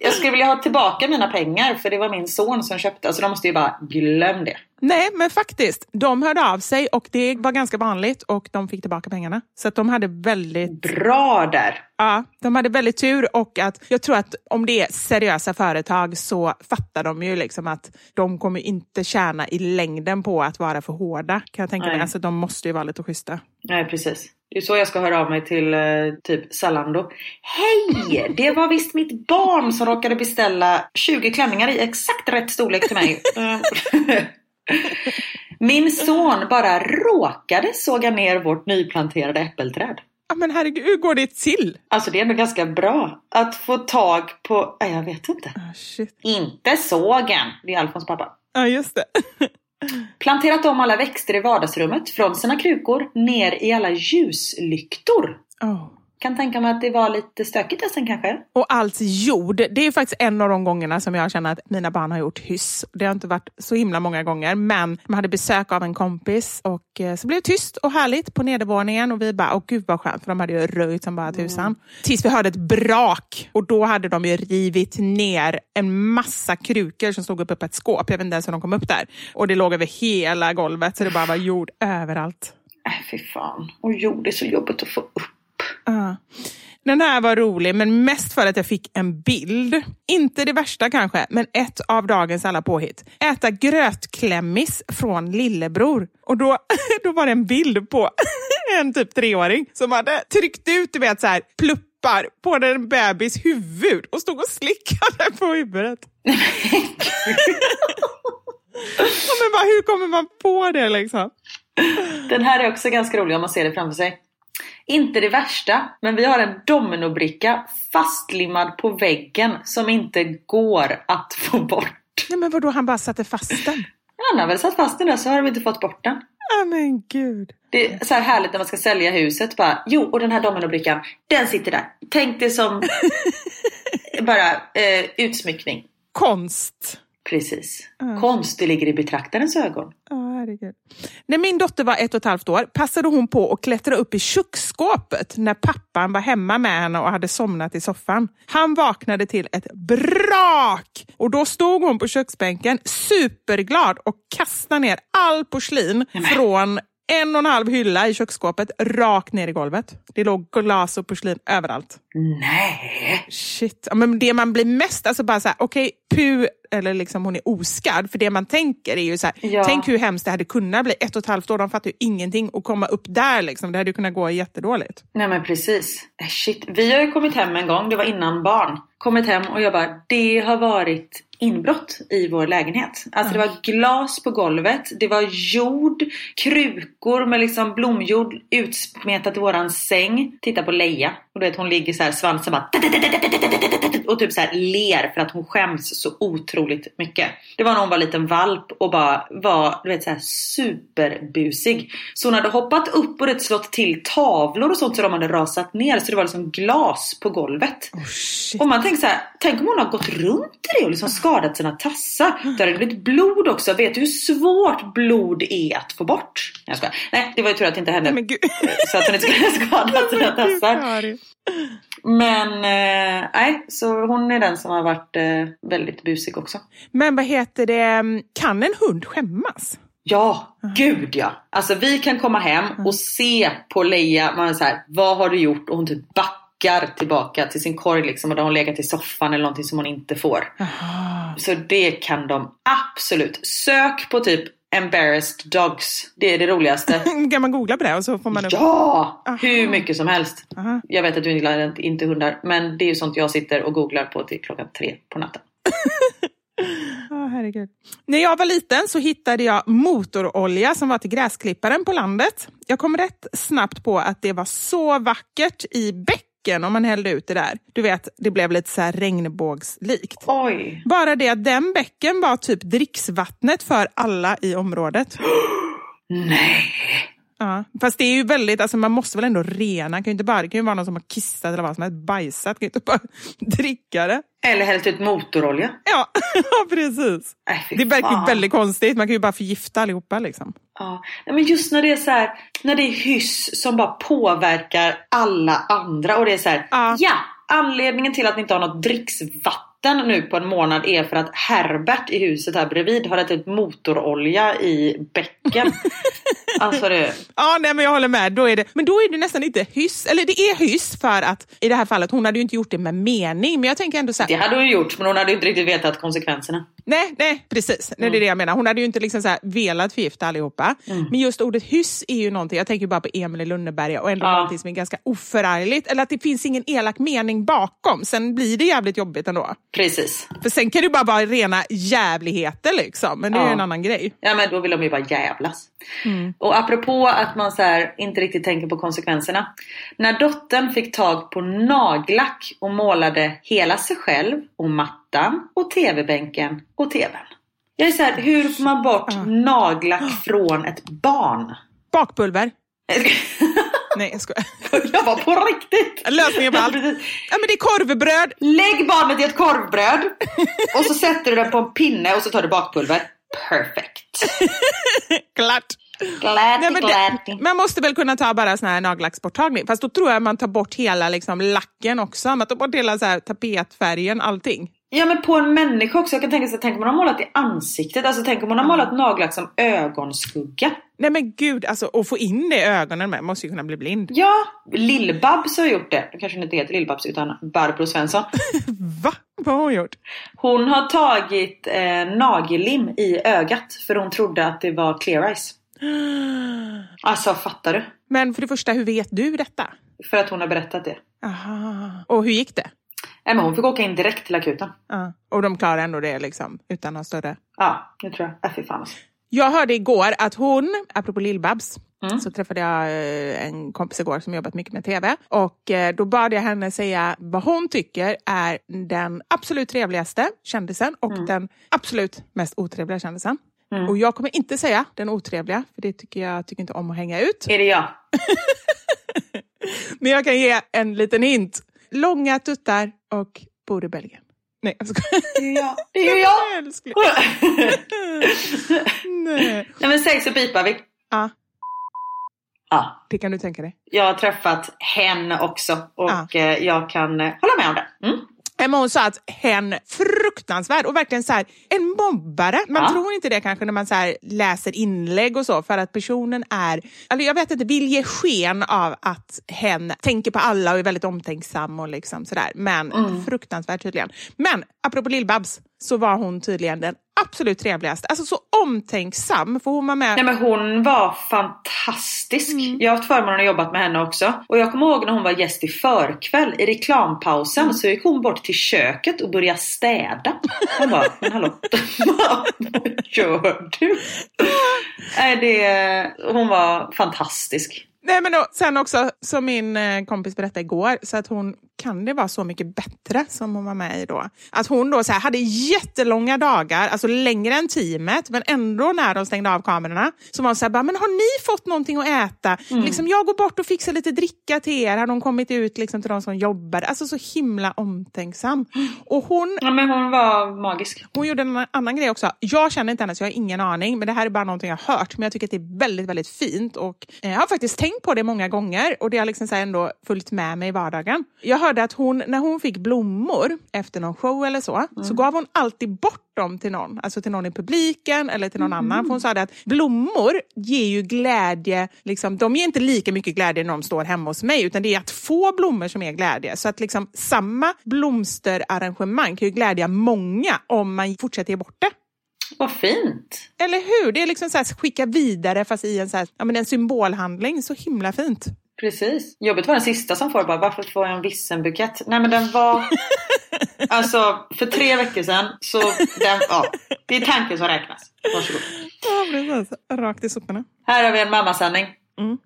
S3: Jag skulle vilja ha tillbaka mina pengar för det var min son som köpte. Alltså de måste ju bara glöm det.
S4: Nej, men faktiskt. De hörde av sig och det var ganska vanligt och de fick tillbaka pengarna. Så de hade väldigt...
S3: Bra där!
S4: Ja, de hade väldigt tur och att jag tror att om det är seriösa företag så fattar de ju liksom att de kommer inte tjäna i längden på att vara för hårda. Kan jag tänka mig. Alltså, de måste ju vara lite schyssta.
S3: Nej precis. Det är så jag ska höra av mig till eh, typ Zalando. Hej! Det var visst mitt barn som råkade beställa 20 klänningar i exakt rätt storlek till mig. Eh. *laughs* Min son bara råkade såga ner vårt nyplanterade äppelträd.
S4: Ja, men herregud, hur går det till?
S3: Alltså det är ändå ganska bra att få tag på, jag vet inte.
S4: Shit.
S3: Inte sågen, det är Alfons pappa.
S4: Ja, just det. *laughs*
S3: Planterat om alla växter i vardagsrummet från sina krukor ner i alla ljuslyktor.
S4: Oh.
S3: Kan tänka mig att det var lite stökigt sen kanske.
S4: Och allt jord, det är faktiskt en av de gångerna som jag känner att mina barn har gjort hyss. Det har inte varit så himla många gånger, men de hade besök av en kompis och eh, så blev det tyst och härligt på nedervåningen och vi bara, åh gud vad skönt, för de hade ju röjt som bara tusan. Tills vi hörde ett brak och då hade de ju rivit ner en massa krukor som stod uppe på ett skåp. Jag vet inte ens hur de kom upp där. Och det låg över hela golvet så det bara var jord överallt.
S3: Äh, fy fan. Och jord är så jobbigt att få upp.
S4: Ja. Den här var rolig, men mest för att jag fick en bild. Inte det värsta kanske, men ett av dagens alla påhitt. Äta grötklämmis från lillebror. Och då, *laughs* då var det en bild på *laughs* en typ treåring som hade tryckt ut du vet, så här, pluppar på en bebis huvud och stod och slickade på huvudet. ja, men bara, hur kommer man på det liksom?
S3: Den här är också ganska rolig om man ser det framför sig. Inte det värsta, men vi har en dominobricka fastlimmad på väggen som inte går att få bort.
S4: Nej, men vadå, han bara satte fast den?
S3: Han har väl satt fast den där så har de inte fått bort den.
S4: Ja, men gud.
S3: Det är så här härligt när man ska sälja huset. Bara, jo, och den här dominobrickan, den sitter där. Tänk det som *laughs* bara eh, utsmyckning.
S4: Konst.
S3: Precis. Konst, det ligger i betraktarens ögon.
S4: Ja, herregud. När min dotter var ett och ett halvt år passade hon på att klättra upp i köksskåpet när pappan var hemma med henne och hade somnat i soffan. Han vaknade till ett brak och då stod hon på köksbänken superglad och kastade ner all porslin från en och en halv hylla i köksskåpet rakt ner i golvet. Det låg glas och porslin överallt.
S3: Nej!
S4: Shit. Ja, men det man blir mest, alltså bara såhär, okej, pu, eller liksom hon är oskadd. För det man tänker är ju så här,
S3: Ja.
S4: tänk hur hemskt det hade kunnat bli. Ett och ett halvt år, de fattar ju ingenting. Och komma upp där, liksom, det hade ju kunnat gå jättedåligt.
S3: Nej men precis. Eh, Shit. Vi har ju kommit hem en gång, det var innan barn. Kommit hem och jag bara, det har varit inbrott i vår lägenhet. Alltså det var glas på golvet, det var jord, krukor med liksom blomjord utsmetat i våran säng. Titta på Leia. Och du vet hon ligger så här svansen bara och typ så här ler för att hon skäms så otroligt mycket. Det var när hon var en liten valp och bara var du vet så här superbusig. Så hon hade hoppat upp och rätt slått till tavlor och sånt så de hade rasat ner så det var liksom glas på golvet. och man tänker så här, tänk om hon har gått runt i det och liksom skadat sina tassar. Då hade det blivit blod också. Vet du hur svårt blod är att få bort? Jag skojar. Nej, det var ju tur att det inte hände. Så att hon inte skulle skada *laughs* sina tassar. Men eh, nej, så hon är den som har varit eh, väldigt busig också.
S4: Men vad heter det, kan en hund skämmas?
S3: Ja, gud ja. Alltså vi kan komma hem och se på Leia, man så här, vad har du gjort? Och hon typ backar tillbaka till sin korg liksom och då har hon legat i soffan eller någonting som hon inte får. Så det kan de absolut. Sök på typ embarrassed dogs. Det är det roligaste. *laughs*
S4: kan man googla på det och så får man upp?
S3: Ja!
S4: Aha.
S3: Hur mycket som helst.
S4: Aha.
S3: Jag vet att du gillar inte hundar men det är ju sånt jag sitter och googlar på till klockan tre på natten. *laughs*
S4: Ja, herregud. När jag var liten så hittade jag motorolja som var till gräsklipparen på landet. Jag kom rätt snabbt på att det var så vackert i bäcken om man hällde ut det där. Du vet, det blev lite så här regnbågslikt.
S3: Oj!
S4: Bara det att den bäcken var typ dricksvattnet för alla i området. *gasps*
S3: Nej!
S4: Ja. Fast det är ju väldigt, alltså man måste väl ändå rena, det kan ju inte bara, det kan ju vara någon som har kissat eller vad som helst, bajsat, kan ju inte bara *laughs* dricka det.
S3: Eller hällt ut motorolja.
S4: Ja, *laughs* precis.
S3: Äh,
S4: Det verkar väldigt konstigt, man kan ju bara förgifta allihopa liksom.
S3: Ja. Men just när det är så här, när det är hyss som bara påverkar alla andra och det är så här,
S4: Ja.
S3: ja, anledningen till att ni inte har något dricksvatten vatten nu på en månad är för att Herbert i huset här bredvid har ett motorolja i bäcken. *laughs* alltså det...
S4: Ja, nej, men jag håller med. Då är det, men då är det nästan inte hyss. Eller det är hyss för att i det här fallet, hon hade ju inte gjort det med mening. Men jag tänker ändå så här,
S3: Det hade hon gjort men hon hade inte riktigt vetat konsekvenserna.
S4: Nej, nej precis. Nej, det är det jag menar. Hon hade ju inte liksom så här velat förgifta allihopa.
S3: Mm.
S4: Men just ordet hyss är ju någonting, jag tänker bara på Emil i Lönneberga och ändå
S3: Ja.
S4: någonting som är ganska oförargligt. Eller att det finns ingen elak mening bakom. Sen blir det jävligt jobbigt ändå.
S3: Precis.
S4: För sen kan det bara vara rena jävligheter liksom. Men det är ju
S3: Ja.
S4: en annan grej.
S3: Ja men då vill de ju bara jävlas. Och apropå att man så här, inte riktigt tänker på konsekvenserna. När dottern fick tag på nagellack och målade hela sig själv och mattan och tv-bänken och tvn. Jag är så här, hur får man bort nagellack från ett barn?
S4: Bakpulver. *laughs* Nej, jag skojar.
S3: jag var på riktigt!
S4: Lösningen på allt. Ja, men det är korvbröd.
S3: Lägg barnet i ett korvbröd *laughs* och så sätter du det på en pinne och så tar du bakpulver. Perfect! *laughs*
S4: Klart.
S3: Glad,
S4: Nej, men det, man måste väl kunna ta bara sån här nagellacksborttagning. Fast då tror jag man tar bort hela liksom, lacken också. Man tar bort hela så här, tapetfärgen, allting.
S3: Ja men på en människa också. Jag kan tänka sig, tänk om man har målat i ansiktet. Alltså tänk om man har målat nagellack som ögonskugga.
S4: Nej men gud, alltså, att få in det i ögonen med måste ju kunna bli blind.
S3: Ja, Lill-Babs har gjort det. Kanske hon inte heter Lill-Babs utan Barbro Svensson. *laughs*
S4: Va? Vad har hon gjort?
S3: Hon har tagit eh, nagellim i ögat för hon trodde att det var clear eyes. *gasps* Alltså fattar du?
S4: Men för det första, hur vet du detta?
S3: För att hon har berättat det.
S4: Aha. Och hur gick det?
S3: Nej, men hon fick åka in direkt till akuten.
S4: Ja. Och de klarar ändå det liksom, utan någon större...
S3: Ja, det tror jag. Äh, fy fan alltså.
S4: Jag hörde igår att hon, apropå Lill-Babs,
S3: Mm.
S4: så träffade jag eh, en kompis igår som jobbat mycket med TV. Och eh, då bad jag henne säga vad hon tycker är den absolut trevligaste kändisen och
S3: Mm.
S4: den absolut mest otrevliga kändisen. Och jag kommer inte säga den otrevliga, för det tycker jag tycker inte om att hänga ut.
S3: Är det jag? *laughs*
S4: Men jag kan ge en liten hint. Långa tuttar och bor i Belgien. Nej, jag skojar.
S3: Det är ju jag. *laughs* Det ju jag.
S4: Älskling. *laughs* Nej.
S3: Nej men säg så pipar vi.
S4: Ja,
S3: Ja,
S4: det kan du tänka dig.
S3: jag har träffat hen också och
S4: Ja.
S3: eh, jag kan eh, hålla med om det. Mm.
S4: Emma hon sa att hen fruktansvärd och verkligen så här, en mobbare. Man
S3: Ja.
S4: tror inte det kanske när man så här läser inlägg och så för att personen är, alltså jag vet inte, vill ge sken av att hen tänker på alla och är väldigt omtänksam och liksom sådär. Men
S3: Mm.
S4: fruktansvärt tydligen. Men apropå Lill-Babs så var hon tydligen den absolut trevligaste. Alltså så omtänksam för hon var med.
S3: Nej men hon var fantastisk. Jag har haft förmånen att jobba med henne också. Och jag kommer ihåg när hon var gäst i förkväll i reklampausen så gick hon bort till köket och började städa. Hon bara, men hallå, vad *laughs* gör du? *laughs* Nej, det, hon var fantastisk.
S4: Nej, men då, sen också, som min eh, kompis berättade igår, så att hon kan det vara så mycket bättre som hon var med i då. Att hon då så här, hade jättelånga dagar, alltså längre än teamet, men ändå när de stängde av kamerorna, så var hon så här, bara, men har ni fått någonting att äta? Liksom, jag går bort och fixar lite dricka till er, hade hon kommit ut liksom, till de som jobbade. Alltså så himla omtänksam. Och hon
S3: Ja, men hon var magisk.
S4: hon gjorde en annan grej också. Jag känner inte henne så jag har ingen aning. Men det här är bara någonting jag har hört. Men jag tycker att det är väldigt, väldigt fint. Och eh, jag har faktiskt tänkt på det många gånger. Och det har liksom så ändå följt med mig i vardagen. Jag hörde att hon, när hon fick blommor efter någon show eller så. Så gav hon alltid bort dem till någon. Alltså till någon i publiken eller till någon annan. För hon sa att blommor ger ju glädje. Liksom, de ger inte lika mycket glädje när de står hemma hos mig. Utan det är att få blommor som är glädje. Så att liksom samma blomsterarrangemang kan ju glädja många om man fortsätter ge bort det.
S3: Vad fint.
S4: Eller hur? Det är liksom så här, skicka vidare fast i en, så här, ja, men en symbolhandling. Så himla fint.
S3: Precis. Jobbet var den sista som får bara, varför får jag en vissenbukett? Nej men den var... *laughs* alltså för tre veckor sedan så, den, ja, det är tanken som räknas. Varsågod.
S4: Ja, precis. Rakt i soporna.
S3: Här har vi en mammasanning.
S4: Mm.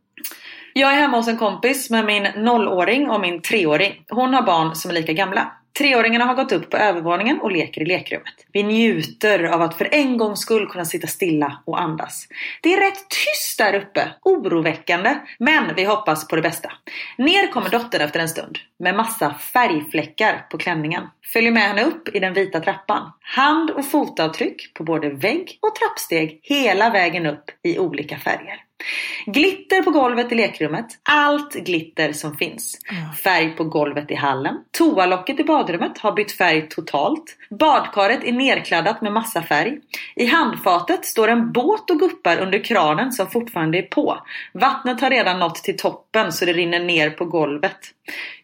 S3: Jag är hemma hos en kompis med min nollåring och min treåring. Hon har barn som är lika gamla. Treåringarna har gått upp på övervåningen och leker i lekrummet. Vi njuter av att för en gångs skull kunna sitta stilla och andas. Det är rätt tyst där uppe, oroväckande, men vi hoppas på det bästa. Ner kommer dottern efter en stund med massa färgfläckar på klänningen. Följer med henne upp i den vita trappan. Hand och fotavtryck på både vägg och trappsteg hela vägen upp i olika färger. Glitter på golvet i lekrummet. Allt glitter som finns. Färg på golvet i hallen. Toalocket i badrummet har bytt färg totalt. Badkaret är nerkladdat med massa färg. I handfatet står en båt och guppar under kranen som fortfarande är på. Vattnet har redan nått till toppen så det rinner ner på golvet.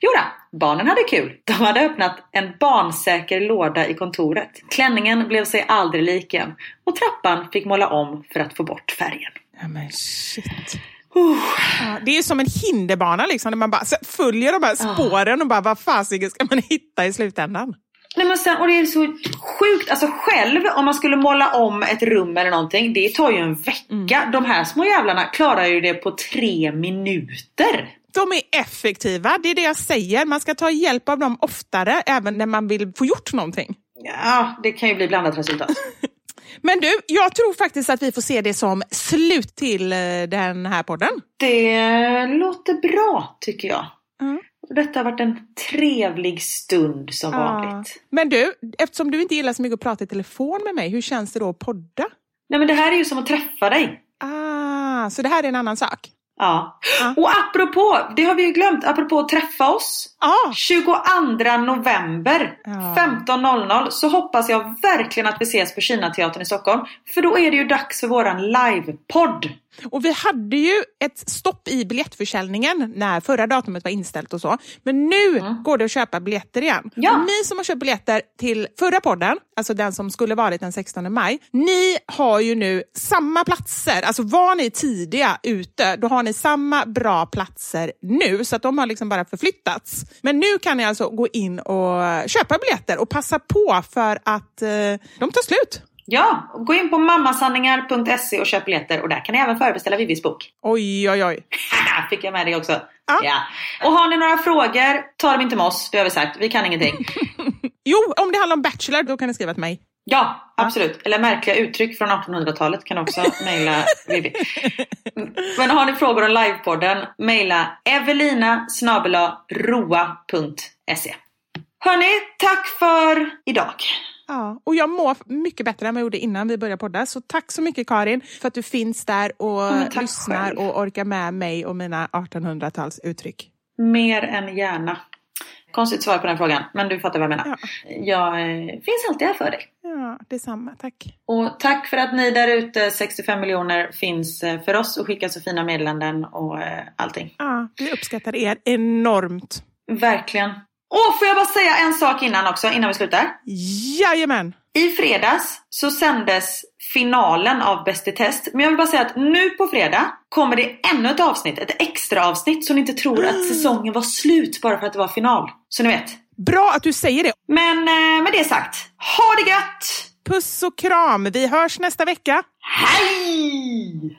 S3: Jodå, barnen hade kul. De hade öppnat en barnsäker låda i kontoret. Klänningen blev sig aldrig lik igen och trappan fick måla om för att få bort färgen.
S4: Ja, men shit. Ja, det är som en hinderbana liksom, där man bara följer de här spåren och bara vad fasiken ska man *laughs* hitta i slutändan?
S3: Nej, men sen, och det är så sjukt, alltså själv om man skulle måla om ett rum eller någonting, det tar ju en vecka. De här små jävlarna klarar ju det på tre minuter.
S4: De är effektiva, det är det jag säger. Man ska ta hjälp av dem oftare, även när man vill få gjort någonting.
S3: Ja, det kan ju bli blandat resultat. *laughs*
S4: Men du, jag tror faktiskt att vi får se det som slut till eh, den här podden.
S3: Det låter bra tycker jag.
S4: Mm.
S3: Detta har varit en trevlig stund som
S4: Ja.
S3: vanligt.
S4: Men du, eftersom du inte gillar så mycket att prata i telefon med mig, hur känns det då att podda?
S3: Nej men det här är ju som att träffa dig.
S4: Ah, så det här är en annan sak?
S3: Ja.
S4: Ja.
S3: Och apropå, det har vi ju glömt, apropå att träffa oss.
S4: Ah,
S3: 22 november
S4: Ja.
S3: 15.00 så hoppas jag verkligen att vi ses på Kinateatern i Stockholm. För då är det ju dags för våran livepodd.
S4: Och vi hade ju ett stopp i biljettförsäljningen när förra datumet var inställt och så. Men nu går det att köpa biljetter igen.
S3: Ja.
S4: Ni som har köpt biljetter till förra podden, alltså den som skulle varit den 16 maj, ni har ju nu samma platser. Alltså var ni tidiga ute, då har ni samma bra platser nu. Så att de har liksom bara förflyttats. Men nu kan ni alltså gå in och köpa biljetter och passa på för att eh, de tar slut.
S3: Ja, gå in på mammasanningar.se och köp biljetter och där kan ni även förbeställa Vivis bok.
S4: Oj, oj, oj. *laughs*
S3: Fick jag med det också.
S4: Ja.
S3: Ja. Och har ni några frågor, ta dem inte med oss. Det har vi sagt. Vi kan ingenting. *laughs*
S4: Jo, om det handlar om Bachelor, då kan ni skriva till mig.
S3: Ja, absolut. Eller märkliga uttryck från 1800-talet kan också *laughs* mejla Vivi. Men har ni frågor om livepodden, mejla evelina roa.se. Hörni, tack för idag.
S4: Ja, och jag mår mycket bättre än vad jag gjorde innan vi började podda. Så tack så mycket Karin för att du finns där och
S3: tack
S4: lyssnar
S3: själv.
S4: och orkar med mig och mina 1800-tals uttryck.
S3: Mer än gärna. Konstigt svar på den frågan, men du fattar vad jag menar. Jag eh, finns alltid här för dig.
S4: Ja, detsamma. Tack.
S3: Och tack för att ni där ute, 65 miljoner, finns eh, för oss och skickar så fina meddelanden och eh, allting.
S4: Ja, vi uppskattar er enormt.
S3: Verkligen. Åh, får jag bara säga en sak innan också, innan vi slutar?
S4: Jajamän!
S3: I fredags så sändes finalen av Bäst i test. Men jag vill bara säga att nu på fredag kommer det ännu ett avsnitt, ett extra avsnitt så ni inte tror att säsongen var slut bara för att det var final. Så ni vet.
S4: Bra att du säger det.
S3: Men eh, med det sagt, ha det gött!
S4: Puss och kram. Vi hörs nästa vecka.
S3: Hej!